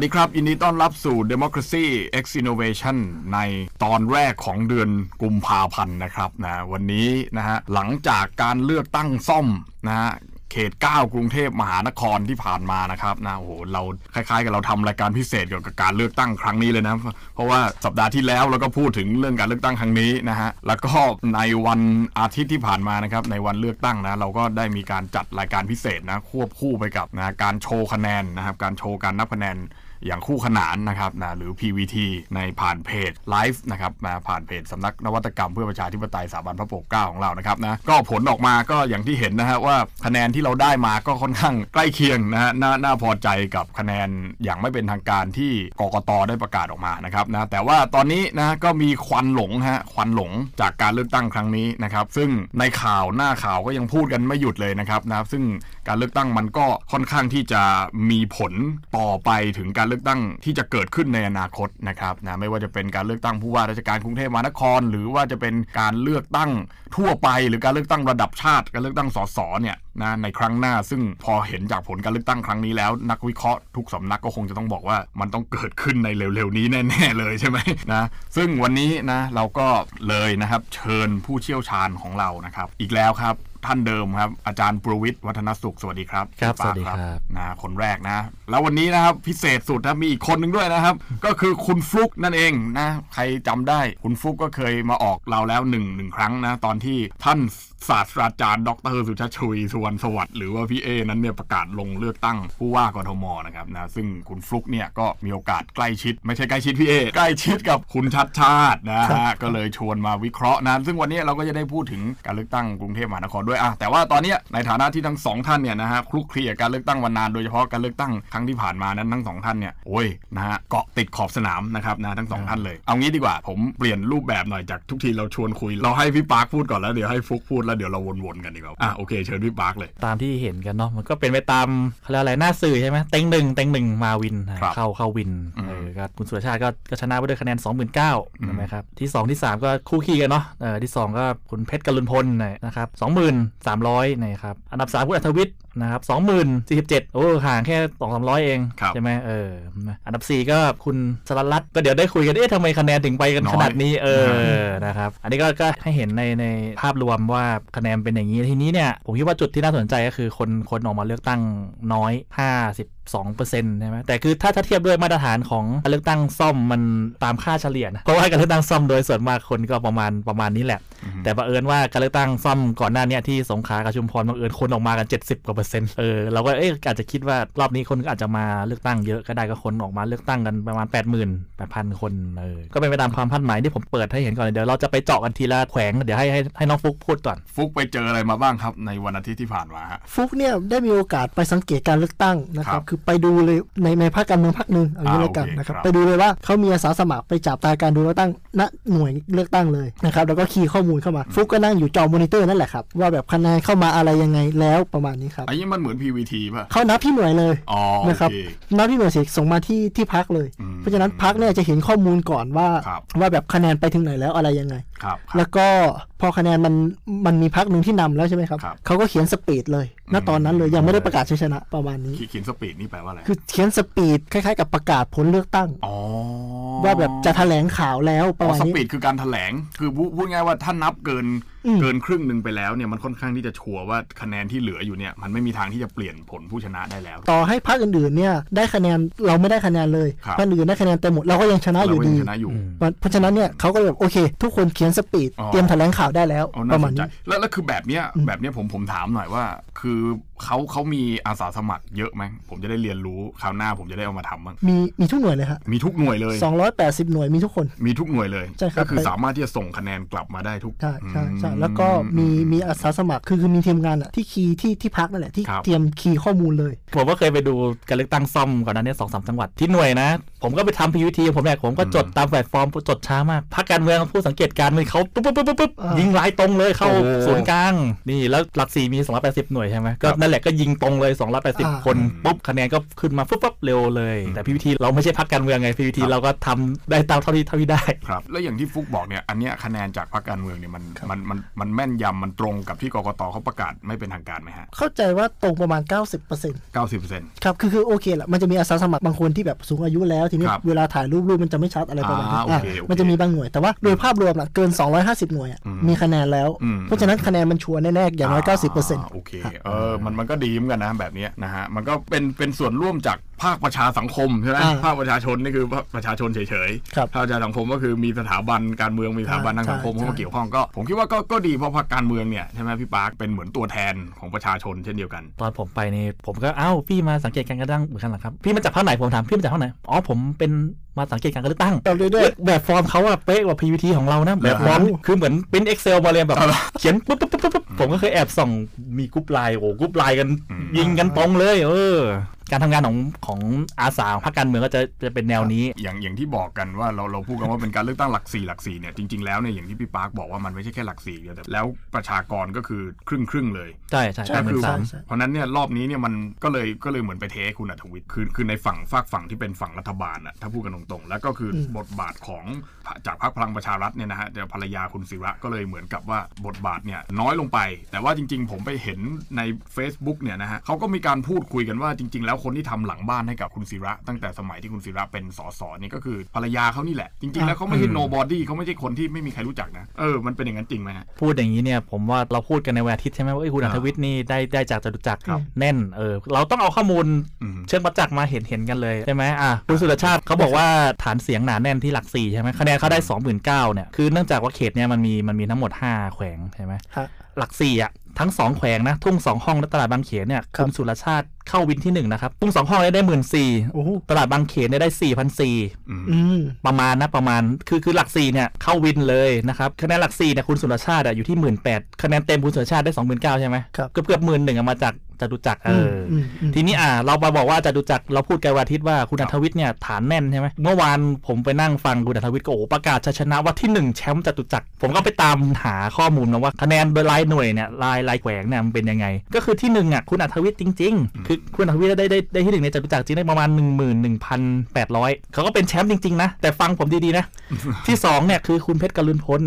วัสดีครับ ยินดีต้อนรับสู่ Democracy X Innovation ในตอนแรกของเดือนกุมภาพันธ์นะครับนะวันนี้นะฮะหลังจากการเลือกตั้งซ่อมนะฮะเขต 9 กรุงเทพมหานครที่ผ่านมานะครับนะโอ้โหเราคล้ายๆ กับเราทำรายการพิเศษเกี่ยวกับการเลือกตั้งครั้งนี้เลยนะ เพราะว่าสัปดาห์ที่แล้วเราก็พูดถึงเรื่องการเลือกตั้งครั้งนี้นะฮะแล้วก็ในวันอาทิตย์ที่ผ่านมานะครับในวันเลือกตั้งนะเราก็ได้มีการจัดรายการพิเศษนะควบคู่ไปกับนะการโชว์คะแนนนะครับการโชว์การนับคะแนน อย่างคู่ขนานนะครับนะหรือ PVT ในผ่านเพจไลฟ์นะครับนะผ่านเพจสำนักนวัตกรรมเพื่อประชาธิปไตยสถาบันพระปกเกล้าของเรานะครับนะก็ผลออกมาก็อย่างที่เห็นนะฮะว่าคะแนนที่เราได้มาก็ค่อนข้างใกล้เคียงนะฮะน่าน่าพอใจกับคะแนนอย่างไม่เป็นทางการที่กกตได้ประกาศออกมานะครับนะแต่ว่าตอนนี้นะก็มีควันหลงฮะควันหลงจากการเลือกตั้งครั้งนี้นะครับซึ่งในข่าวหน้าข่าวก็ยังพูดกันไม่หยุดเลยนะครับนะซึ่ง การเลือกตั้งมันก็ค่อนข้างที่จะมีผลต่อไปถึงการเลือกตั้งที่จะเกิดขึ้นในอนาคตนะครับนะไม่ว่าจะเป็นการเลือกตั้งผู้ว่าราชการกรุงเทพมหานคร หรือว่าจะเป็นการเลือกตั้งทั่วไป หรือการเลือกตั้งระดับชาติ การเลือกตั้งสสเนี่ยนะในครั้งหน้าซึ่งพอเห็นจากผลการเลือกตั้งครั้งนี้แล้ว นักวิเคราะห์ทุกสำนักก็คงจะต้องบอกว่ามันต้องเกิดขึ้นในเร็วๆนี้แน่ๆเลยใช่ไหมนะซึ่งวันนี้นะเราก็เลยนะครับเชิญผู้เชี่ยวชาญของเรานะครับ อีกแล้วครับ ท่านเดิมครับ อาจารย์ประวิทย์วัฒนสุขสวัสดีครับครับพี่ปาสวัสดีครับนะคนแรกนะ แล้ววันนี้นะครับพิเศษสุดนะมีอีกคนหนึ่งด้วยนะครับ ก็คือคุณฟลุกนั่นเองนะ ใครจำได้คุณฟลุกก็เคยมาออกเราแล้วหนึ่งหนึ่งครั้งนะ ตอนที่ท่าน ศาสตราจารย์ ดรสุชาติชุยสุวรรณสวัสดิ์หรือว่าพี่เอนั้นเนี่ยประกาศลงเลือกตั้งผู้ว่ากทมนะครับนะซึ่งคุณฟลุกเนี่ยก็มีโอกาสใกล้ชิด ไม่ใช่ใกล้ชิดพี่เอใกล้ชิดกับคุณชัดชาตินะฮะก็เลยชวนมาวิเคราะห์นะซึ่งวันนี้เราก็จะได้พูดถึงการเลือกตั้งกรุงเทพมหานครด้วยอะแต่ว่าตอนเนี้ยในฐานะที่ทั้งสองท่านเนี่ยนะฮะคลุกคลีกับการเลือกตั้งวันนานโดยเฉพาะการเลือกตั้งครั้งที่ผ่านมานั้นทั้งสองท่านเนี่ยโอ้ยนะฮะเกาะติดขอบสนามนะครับนะทั้งสองท่านเลยเอางี้ดีกว่าผมเปลี่ยนรูปแบบหน่อยจากทุกทีเราชวนคุย เราให้พี่ปาร์คพูดก่อนแล้วเดี๋ยวให้ฟลุกพูดแล้วเดี๋ยวเราวนๆกันดีกว่าอะโอเคเชิญพี่ปาร์คเลย ตามที่เห็นกันเนาะมันก็เป็นไปตามเขาเรียกอะไรหน้าสื่อใช่ไหมเต็งหนึ่งเต็งหนึ่งมาวินครับเข้าเข้าวินอืมเออก็คุณสุรชาติก็ก็ชนะไปด้วยคะแนน 29,000อืมใช่ไหมครับที่ 2 ที่ 3 ก็คู่ขี้กันเนาะเออที่ 2 ก็คุณเพชรกรุณพลนะครับ23,000นะครับอันดับ3คุณอัธวิทย์นะครับ20,047โอ้ห่างแค่2 3 0 0เองครับใช่ไหมเออ อันดับ4ก็คุณสรันรัตน์ก็เดี๋ยวได้คุยกัน เอ๊ะทำไมคะแนนถึงไปกันน้อยขนาดนี้ เออ นะครับ อันนี้ก็ก็ให้เห็นในในภาพรวมว่าคะแนนเป็นอย่างนี้ ทีนี้เนี่ย ผมคิดว่าจุดที่น่าสนใจก็คือคนคนออกมาเลือกตั้งน้อย 52%ใช่ไหมแต่คือถ้าถ้าเทียบด้วยมาตรฐานของการเลือกตั้งซ่อมมันตามค่าเฉลี่ยนะเพราะว่าการเลือกตั้งซ่อมโดยส่วนมากคนก็ประมาณประมาณนี้แหละ แต่บังเอิญว่าการเลือกตั้งซ่อมก่อนหน้าเนี้ที่สงขลากับชุมพรบังเอิญคนออกมากัน 70กว่าเปอร์เซ็นต์เออเราก็เอ๊ะอาจจะคิดว่ารอบนี้คนก็อาจจะมาเลือกตั้งเยอะก็ได้ก็คนออกมาเลือกตั้งกันประมาณ 8 0 0 0 0 8,000 คนเออก็เป็นไปตามความคาดหมายที่ผมเปิดให้เห็นก่อนเดี๋ยวเราจะไปเจาะกันทีละแขวงเดี๋ยวให้ให้ให้น้องฟุกพูดก่อนฟลุกไปเจออะไรมาบ้างครับในวันอาทิตย์ที่ผ่านมาฮะฟุกเนี่ยได้มีโอกาสไปสังเกตการเลือกตั้งนะคครัรับบคือไปดูเลยในในภาคการเมืองภาคหนึ่งเอางี้อ่าแล้วกันโอเคนะครับครับไปดูเลยว่าเขามีอาสาสมัครไปจับตาการดูเลือกตั้งณหน่วยเลือกตั้งเลยนะครับแล้วก็คีย์ข้อมูลเข้ามา ฟุกก็นั่งอยู่จอมอนิเตอร์นั่นแหละครับว่าแบบคะแนนเข้ามาอะไรยังไงแล้วประมาณนี้ครับอันนี้มันเหมือน PVT ป่ะเขานับที่หน่วยเลยอ๋อโอนะครับเคนับที่หน่วยเสร็จส่งมาที่ที่พักเลยอืมเพราะฉะนั้นพรรคเนี่ยจะเห็นข้อมูลก่อนว่าครับว่าแบบคะแนนไปถึงไหนแล้วอะไรยังไงครับครับ แล้วก็พอคะแนนมันมันมีพักหนึ่งที่นำแล้วใช่ไหมครับครับ เขาก็เขียน speech เลยณตอนนั้นเลยยังไม่ได้ประกาศชัยชนะประมาณนี้ เขียน speech นี่แปลว่าอะไร คือเขียน speech คล้ายๆกับประกาศผลเลือกตั้งอ๋อว่าแบบจะแถลงข่าวแล้วประอ๋อมาณนี้ปีดคือการแถลงคือพูดพูดง่ายว่าถ้านับเกินอืมเกินครึ่งหนึ่งไปแล้วเนี่ยมันค่อนข้างที่จะชัวร์ว่าคะแนนที่เหลืออยู่เนี่ยมันไม่มีทางที่จะเปลี่ยนผลผู้ชนะได้แล้ว ต่อให้พรรคอื่นๆเนี่ยได้คะแนนเราไม่ได้คะแนนเลยครับพรรคอื่นได้คะแนนเต็มหมดเราก็ยังชนะอเรายู่ก็ยัดีงชนะอยู่เพราะฉะนั้นเนี่ยเขาก็เลยแบบโอเค ทุกคนเขียนสปีดอ๋อเตรียมแถลงข่าวได้แล้วเอาปน่าระสมาณนใจนี้แล้วแล้วคือแบบเนี้ยแบบเนี้ยผมผมถามหน่อยว่า คือ เขาเขามีอาสาสมัครเยอะไหมผมจะได้เรียนรู้คราวหน้าผมจะได้เอามาทำบ้างมีมีทุกหน่วยเลยฮะมีทุกหน่วยเลย280 หน่วยมีทุกคน มีทุกหน่วยเลยใช่ครับก็คือสามารถที่จะส่งคะแนนกลับมาได้ทุกใช่ใช่ใช่อืมแล้วก็มีมีอาสาสมัครคือคือมีทีมงานอะที่คีย์ที่ที่พรรคนั่นแหละที่ครับเตรียมคีย์ข้อมูลเลย ผมก็เคยไปดูการเลือกตั้งซ่อมก่อนหน้านั้นเนี่ยสองสามจังหวัดที่หน่วยนะ ผมก็ไปทำ PVT ผมเนี่ยผมก็จดตามแบบฟอร์มจดช้ามากพรรคการเมืองผู้สังเกตการณ์มันเขาปุ๊บปุ๊บปุ๊บปุ๊บปุ๊บอ่ายิยิงไลน์ตรงเลยเข้าโอ้โหศูนย์กลางนี่แล้วหลักสี่มี280หน่วยใช่ไหมก็นั่นแหละก็ยิงตรงเลย 280 คนปุ๊บคะแนนก็ขึ้นมาปุ๊บปุ๊บเร็วเลย แต่ PVT เราไม่ใช่พรรคการเมืองไง PVT เราก็ทำได้ตามเท่าที่เท่าที่ได้ครับแล้วอย่างที่ฟุกบอกเนี่ยอันเนี้ยคะแนนจากพรรคการเมืองเนี่ยมันมันมันมันแม่นยำมันตรงกับที่กกตเขาประกาศไม่เป็นทางการไหมฮะเข้าใจว่าตรงประมาณ 90% 90%ครับคือคือโอเคแหละมันจะมีอาสาสมัครบางคนที่แบบสูงอายุแล้วทีนี้ครับเวลาถ่ายรูปรูปมันจะไม่ชัดอะไรประมาณนี้อ่าโอเคอะโอเคมันจะมีบางหน่วยแต่ว่าโดยภาพรวมน่ะเกิน 250 หน่วยอะอืมมีคะแนนแล้วอืมเพราะฉะนั้นคะแนนมันชัวร์แน่ๆอย่างน้อย90%โอเคเออมันมันก็ดีเหมือนกันนะแบบนี้นะฮะมันก็เป็นเป็นส่วนร่วมจาก ภาคประชาสังคมใช่ไหมอ่าภาคประชาชนนี่คือประชาชนเฉยครับๆภาคประชาสังคมก็คือมีสถาบันการเมืองมีสถาบันทางสังคมใช่เข้ามาเกี่ยวข้องก็ผมคิดว่าก็ก็ดีเพราะพรรคการเมืองเนี่ยใช่ไหมพี่ปาร์คเป็นเหมือนตัวแทนของประชาชนเช่นเดียวกัน ตอนผมไปนี่ผมก็เอ้าพี่มาสังเกตการกระดังเหมือนกันเหรอครับพี่มาจากพรรคไหนผมถามพี่มาจากพรรคไหนอ๋อผมเป็นมาสังเกตการณ์การเลือกตั้งเราด้วยด้วยแบบฟอร์มเขาอะเป๊ะกว่า PVT ของเรานะแบบฟอร์มโอ้โหคือเหมือนเป็น Excel มาเลยแบบเขียนปุ๊บปุ๊บปุ๊บปุ๊บผมก็เคยแอบส่องมีกรุ๊ปไลน์โอ้กรุ๊ปไลน์กัน อืม ยิงกันตรงเลย เออ การทำงานของของอาสาของพรรคการเมืองก็จะจะเป็นแนวนี้ อย่างอย่างที่บอกกันว่าเราเราพูดกันว่าเป็นการเลือกตั้งหลักสี่หลักสี่เนี่ยจริงๆแล้วเนี่ยอย่างที่พี่ปาร์คบอกว่ามันไม่ใช่แค่หลักสี่เดียวแต่แล้วประชากรก็คือครึ่งครึ่งๆเลย ใช่ใช่ใช่ใช่เหมืคือนสามใช่เพราะฉะนั้นเนี่ยรอบนี้เนี่ยมันก็เลยก็เลยเหมือนไปเทคุณอัธวิทย์คือคือในฝั่งฝากฝั่งที่เป็นฝั่งรัฐบาลอะถ้าพูดกันตรงๆ แล้วก็คืออบทบาทของจากพรรคพลังประชารัฐเนี่ยนะฮะเดี๋ยวภรรยาคุณศิระก็เลยเหมือนกับว่าบทบาทเนี่ยน้อยลงไป แต่ว่าจริง ๆ ผมไปเห็นใน Facebook เนี่ยนะฮะเขาก็มีการพูดคุยกันว่าจริง ๆ แล้วคนที่ทำหลังบ้านให้กับคุณศิระ ตั้งแต่สมัยที่คุณศิระเป็นสสนี่ก็คือภรรยาเขานี่แหละ จริงๆ แล้วเขาไม่ใช่ nobody เขาไม่ใช่คนที่ไม่มีใครรู้จักนะ เออ มันเป็นอย่างนั้นจริงไหมฮะพูดอย่างนี้เนี่ยผมว่าเราพูดกันในวันอาทิตย์ใช่ไหมว่าเอ้ยคุณอ่าอัธวิทย์นี่ได้ได้จากจตุจักรครับแน่นเออเราต้องเอาข้อมูลอืมเชิงประจักษ์มาเห็นเห็นกันเลยใช่ไหมอะคุณสุรชาติเขาบอกว่าฐานเสียงหนาแน่นที่หลักสี่ใช่ไหมคะแนนเขาได้สองหมื่นเก้าเนี่ยคือเนื่องจากว่าเขตเนี่ยมันมีมันมีทั้งหมด 5 แขวงใช่ไหมฮะหลักสี่อะ ทั้งสองแขวงนะ ทุ่งสองห้องและตลาดบางเขนเนี่ยครับคุณสุรชาติเข้าวินที่หนึ่งนะครับ ทุ่งสองห้องเนี่ยได้หมื่นสี่โอ้โหตลาดบางเขนเนี่ยได้สี่พันสี่อืมอืมประมาณนะประมาณคือคือหลักสี่เนี่ยเข้าวินเลยนะครับคะแนนหลักสี่เนี่ยคุณสุรชาติอะอยู่ที่หมื่นแปดคะแนนเต็มคุณสุรชาติได้สองหมื่นเก้าใช่ไหมครับเกือบเกือบหมื่นหนึ่งมาจาก จตุจักรเอออมอืมทีนี้อ่า เรามาบอกว่าจตุจักรเราพูดกันวันอาทิตย์ว่าคุณครัอับธวิทย์เนี่ยฐานแน่นใช่ไหมเมื่อวานผมไปนั่งฟังคุณอัธวิทย์ก็โอ้โหประกาศชัยชนะว่าที่หนึ่งแชมป์จตุจักรผมก็ไปตามหาข้อมูลมาว่าคะแนนโดยรายหน่วยเนี่ยรายรายแขวงเนี่ยมันเป็นยังไง ก็คือที่หนึ่งอะคุณอัธวิทย์จริง ๆ คือคุณอัธวิทย์ได้ได้ได้ที่หนึ่งในจตุจักรจริงได้ประมาณหนึ่งหมื่นหนึ่งพันแปดร้อยเขาก็เป็นแชมป์จริงๆนะแต่ฟังผมดีๆนะที่สองเนี่ยคือคุณเพชรกรุณพล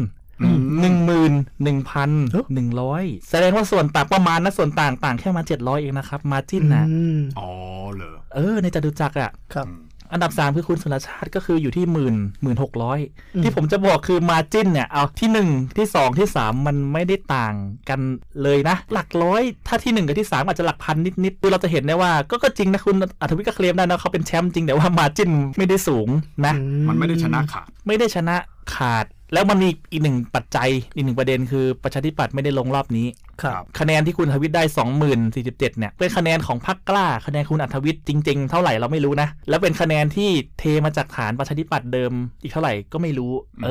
หนึ่งหมื่นหนึ่งพันหนึ่งร้อยแสดงว่าส่วนต่างประมาณนะส่วนต่างต่างแค่มาเจ็ดร้อยเองนะครับ มาจิ้นนะอืมอ๋อเหรอเออ ในจตุจักรอะครับอันดับสามคือคุณสุรชาติก็คืออยู่ที่หมื่นหมื่นหกร้อยอืมที่ผมจะบอกคือมาจิ้นเนี่ย เอาที่หนึ่งที่สองที่สามมันไม่ได้ต่างกันเลยนะ หลักร้อย ถ้าที่หนึ่งกับที่สามอาจจะหลักพันนิดๆคือเราจะเห็นได้ว่าก็ก็จริงนะ คุณอัธวิทย์ก็เคลมได้นะเขาเป็นแชมป์จริงแต่ว่ามาจิ้นไม่ได้สูงนะ มันไม่ได้ชนะขาดไม่ได้ชนะขาด แล้วมันมีอีกหนึ่งปัจจัยอีกหนึ่งประเด็นคือประชาธิปัตย์ไม่ได้ลงรอบนี้ ครับคะแนนที่คุณอัธวิทย์ได้2047เนี่ยเป็นคะแนนของพรรคกล้าคะแนนคุณอัธวิทย์จริง ๆ เท่าไหร่เราไม่รู้นะ แล้วเป็นคะแนนที่เทมาจากฐานประชาธิปัตย์เดิมอีกเท่าไหร่ก็ไม่รู้ เอ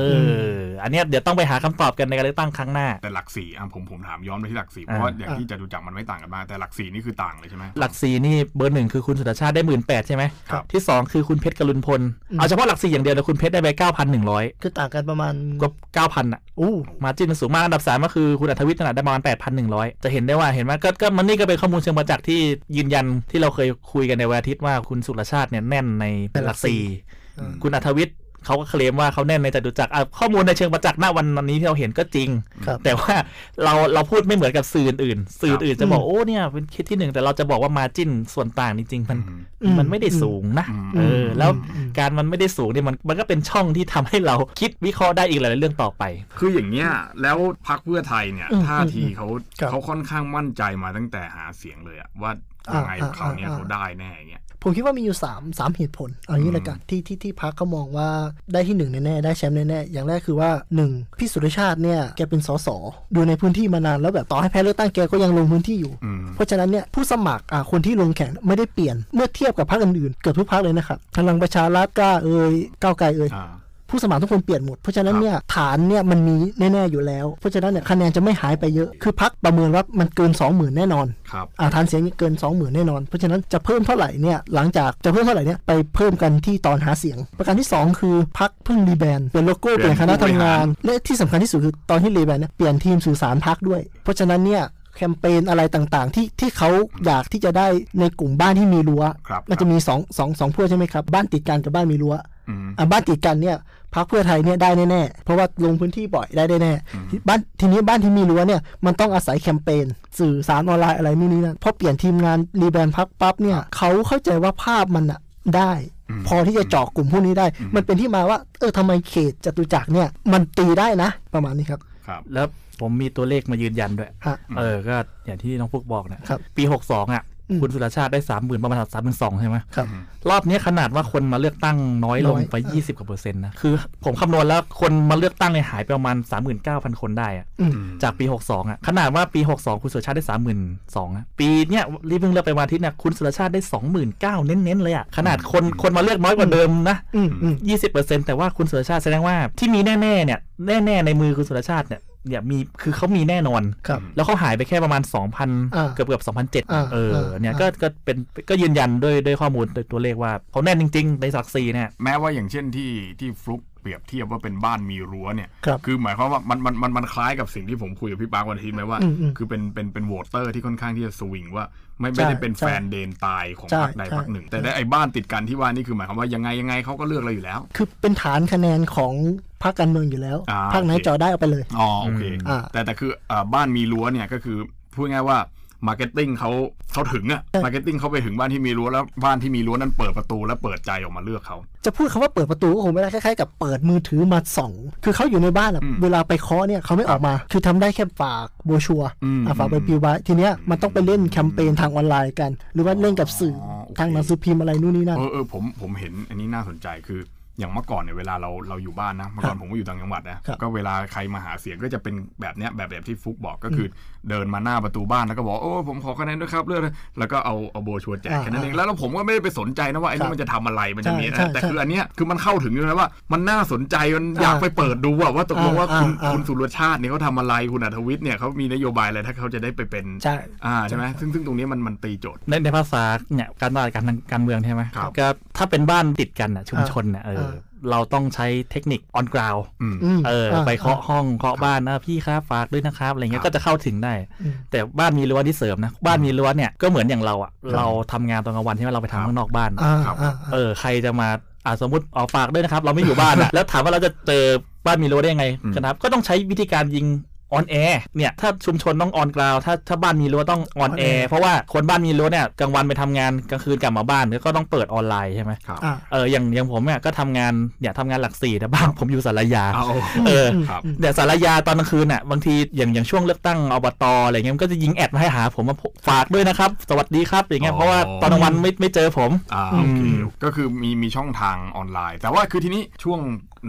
อ อันเนี้ยเดี๋ยวต้องไปหาคำตอบกันในการเลือกตั้งครั้งหน้า แต่หลักสี่อะผมผมถามย้อนไปที่หลักสี่เพอ่าราะว่าอย่างที่จตุจักรมันไม่ต่างกันมากแต่หลักสี่นี่คือต่างเลยใช่ไหมหลักสี่นี่เบอร์หนึ่งคือคุณสุรชาติได้หมื่นแปดใช่ไหมครับที่สองคือคุณเพชรกรุณพลเอาเฉพาะหลักสี่อย่างเดียวแต่คุณเพชรได้ไปเก้าพันหนึ่งร้อยคือต่างกันประมาณก็เก้าพันอะอู้มาจิ้นมันสูงมาก อันดับสามก็คือคุณอัธวิทย์ขนาดได้ประมาณ 8,100 จะเห็นได้ว่าเห็นไหมก็ก็มันนี่ก็เป็นข้อมูลเชิงประจักษ์ที่ยืนยันที่เราเคยคุยกันในวันอาทิตย์ว่าคุณสุรชาติเนี่ยแน่นในหลักสี่อืมคุณอัธวิทย์ เขาก็เคลมว่าเขาแน่นในจตุจักรอะข้อมูลในเชิงประจักษ์ณวันนี้ที่เราเห็นก็จริงครับแต่ว่าเราเราพูดไม่เหมือนกับสื่ออื่นๆสื่ออื่นจะบอกอืมโอ้เนี่ยเป็นคิดที่หนึ่งแต่เราจะบอกว่ามาจิ้นส่วนต่างจริงๆมันอืมมันไม่ได้สูงนะอืมเออแล้วอืมการมันไม่ได้สูงเนี่ยมันมันก็เป็นช่องที่ทำให้เราคิดวิเคราะห์ได้อีกหลายๆเรื่องต่อไป คืออย่างเนี้ยแล้วพักเพื่อไทยเนี่ยอืมท่าทีเขาครับเขาค่อนข้างมั่นใจมาตั้งแต่หาเสียงเลยอะว่ายังไงอ่าคราวเนี้ยอ่าเขาได้แน่เงี้ย ผมคิดว่ามีอยู่สามสามเหตุผลเอางี้ละกันที่ที่ที่พักเขามองว่าได้ที่หนึ่งแน่ๆได้แชมป์แน่ๆอย่างแรกคือว่าหนึ่งพี่สุรชาติเนี่ยแกเป็นสสดูในพื้นที่มานานแล้วแบบต่อให้แพ้เลือกตั้งแกก็ยังลงพื้นที่อยู่อืมเพราะฉะนั้นเนี่ยผู้สมัครอ่าคนที่ลงแข่งไม่ได้เปลี่ยนเมื่อเทียบกับพรรคอื่นๆเกือบทุกพรรคเลยนะครับพลังประชารัฐกล้าเอ่ยก้าวไกลเอ่ยอ่า ผู้สมัครทุกคนเปลี่ยนหมด เพราะฉะนั้นเนี่ยฐานเนี่ยมันมีแน่ ๆ อยู่แล้ว เพราะฉะนั้นเนี่ยคะแนนจะไม่หายไปเยอะ คือพักประเมินว่ามันเกิน 20,000 แน่นอนครับอาฐานเสียงเกิน 20,000 แน่นอน เพราะฉะนั้นจะเพิ่มเท่าไหร่เนี่ยหลังจากจะเพิ่มเท่าไหร่เนี่ยไปเพิ่มกันที่ตอนหาเสียง ประการที่ 2 คือพรรคเพิ่ง rebrand เปลี่ยนโลโก้เปเปลี่ลี่ยยนนคณะผู้บริทำหารงาน และที่สำคัญที่สุดคือตอนที่ rebrand เนี่ยเปลี่ยนทีมสื่อสารพรรคด้วย เพราะฉะนั้นเนี่ยแคมเปญอะไรต่างๆ ที่ที่เขาอยากที่จะได้ในกลุ่มบ้านที่มีรั้วครับมันจะมีสองสองสองพวกใช่ไหมครับ บ้านติดกันกับบ้านมีรั้วอืมอะบ้านติดกันเนี่ย พรรคเพื่อไทยเนี่ยได้แน่ๆ เพราะว่าลงพื้นที่บ่อยได้แน่ๆบ้านทีนี้บ้านที่มีรั้วเนี่ยมันต้องอาศัยแคมเปญสื่อสารออนไลน์อะไรนู่นนี่นั่นพอเปลี่ยนทีมงานรีแบรนด์พักปั๊บเนี่ยเขาเข้าใจว่าภาพมันอะได้ พอที่จะเจาะกลุ่มพวกนี้ได้ มันเป็นที่มาว่า เออทำไมเขตจตุจักรเนี่ยมันตีได้นะ ประมาณนี้ครับครับแล้วผมมีตัวเลขมายืนยันด้วยฮะเออ ก็อย่างที่น้องฟุกบอกนะครับปี 62 อะอืม คุณสุรชาติได้สามหมื่นประมาณสามหมื่นสองใช่ไหมครับรอบนี้ขนาดว่าคนมาเลือกตั้งน้อยลงน้อยไป20กว่าเปอร์เซ็นต์นะคือผมคำนวณแล้วคนมาเลือกตั้งเนี่ยหายไปประมาณ39,000คนได้อะอืมจากปี62อะขนาดว่าปี62คุณสุรชาติได้32,000อะปีเนี้ยรีบเพิ่งเลือกไปวันอาทิตย์เนี่ยคุณสุรชาติได้29,000เน้นๆเลยอะขนาดคนคนมาเลือกน้อยกว่าเดิมนะอืมอืมยี่สิบเปอร์เซ็นแต่ว่าคุณสุรชาติแสดงว่าที่มีแน่ๆเนี่ยแน่ๆในมือคุณสุรชาติเนี่ย เนี่ยมีคือเขามีแน่นอนครับแล้วเขาหายไปแค่ประมาณอ่า2,000 เกือบเกือบ2,007อ่าเอออ่าเนี่ยอ่าก็ก็เป็นก็ยืนยันด้วยด้วยข้อมูลด้วยตัวเลขว่าเขาแน่นจริง ๆ ในศักดิ์ศรีเนี่ยแม้ว่าอย่างเช่นที่ที่ฟลุก เปรียบเทียบว่าเป็นบ้านมีรั้วเนี่ยครับอหมายความว่ามันมันมันมันคล้ายกับสิ่งที่ผมคุยกับพี่ปาร์ควันอาทิตย์ไหมว่าอืมอืมคือเป็นเป็นเป็น voter ที่ค่อนข้างที่จะสวิงว่า ไม่ใช่ไม่ได้เป็นใช่แฟนเดนตายของใช่พรรคใดใช่พรรคหนึ่ง แต่ได้ไอ้บ้านติดกันที่ว่านี่คือหมายความว่ายังไงยังไงเขาก็เลือกเราอยู่แล้ว คือเป็นฐานคะแนนของพรรคการเมืองอยู่แล้วอ่าพรรคไหนโอเคจอได้เอาไปเลยอ๋อโอเคอ่าแต่แต่คืออ่าบ้านมีรั้วเนี่ยก็คือพูดง่ายว่า marketing เขาเขาถึงอะ marketing เขาไปถึงบ้านที่มีรั้วแล้วบ้านที่มีรั้วนั้นเปิดประตูแล้วเปิดใจออกมาเลือกเขาจะพูดคำว่าเปิดประตูก็คงไม่ได้คล้ายๆกับเปิดมือถือมาส่อง คือเขาอยู่ในบ้านอะอืมเวลาไปเคาะเนี่ยเขาไม่ออกมา คือทำได้แค่ฝากโบรชัวร์อืมอะฝากใบปลิวไว้ทีเนี้ยมันต้องไปเล่นแคมเปญทางออนไลน์กัน หรือว่าเล่นกับสื่อออโอเคทางหนังสือพิมพ์อะไรนู่นนี่นั่นเออเออผมผมเห็นอันนี้น่าสนใจคือ อย่างเมื่อก่อนเนี่ยเวลาเราเราอยู่บ้านนะเมื่อก่อนผมก็อยู่ต่างจังหวัดนะครับก็เวลาใครมาหาเสียงก็จะเป็นแบบเนี้ยแบบแบบที่ฟุกบอกก็คืออเดินมาหน้าประตูบ้านแล้วก็บอกโอ้ผมขอคะแนนด้วยครับเลือกเลยแล้วก็เอาเอาโบรชัวร์แจกอ่าแค่นั้นเองแล้วแล้วผมก็ไม่ได้ไปสนใจนะว่าไอ้ครันี่บมันจะทำอะไรมันจะมีใช่นะใช่แต่ใช่คืออันเนี้ยคือมันเข้าถึงอยู่นะว่า มันน่าสนใจมันอยากอ่าไปเปิดดูว่าว่าตกลงว่าอ่าคุณอ่าคุณสุรชาติเนี่ยเขาทำอะไรคุณอัธวิทย์เนี่ยเขามีนโยบายอะไรถ้าเขาจะได้ไปเป็นใช่อ่าใช่ไหมซึ่งซึ่งตรงนี้มันมันตีโจทย์ในในภาษาเนี่ยการตลาดการการเมืองใช่ไหมครับก็ถ้าเป็นบ้านติดกันอะชุมชนเนี่ยเอออ่า เราต้องใช้เทคนิค on ground อืมอืมเอออ่ไปเคาะห้องเคาะบ้านนะพี่ครับฝากด้วยนะครับอะไรเงี้คยรับก็จะเข้าถึงได้อืมแต่บ้านมีรั้วที่เสริมนะ บ้านมีรั้วเนี่ยก็เหมือนอย่างเราอะเราทำงานตอนกลางวันใช่ไหมเราไปครับทำข้างนอกบ้านอ่าครับอ่าเออใครจะมาอ่าสมมติออกฝากด้วยนะครับ เราไม่อยู่บ้านอะแล้วถามว่าเราจะเจอบ้านมีรั้วได้ยังไงอืมนะครับ ก็ต้องใช้วิธีการยิง on air เนี่ยถ้าชุมชนต้อง on ground ถ้าถ้าบ้านมีรั้วต้องออนแอ on air ร์เพราะว่าคนบ้านมีรั้วเนี่ยกลางวันไปทำงานกลางคืนกลับมาบ้านแล้วก็ต้องเปิดออนไลน์ใช่ไหมครับอ่าเอออย่างอย่างผมเนี่ยก็ทำงานเนี่ยทำงานหลักสี่แต่บ้านผมอยู่สารยาเอาเออครับเดี๋ยวสารยาตอนกลางคืนอะบางทีอย่างอย่างช่วงเลือกตั้งอบตอะไรเงี้ยมันก็จะยิงแอดมาให้หาผมมาฝากด้วยนะครับ สวัสดีครับอย่างเงี้ยอ๋อเพราะว่าตอนกลางวันไม่ไม่เจอผมอ่าอืมโอเคก็คือมีมีช่องทางออนไลน์ แต่ว่าคือทีนี้ช่วง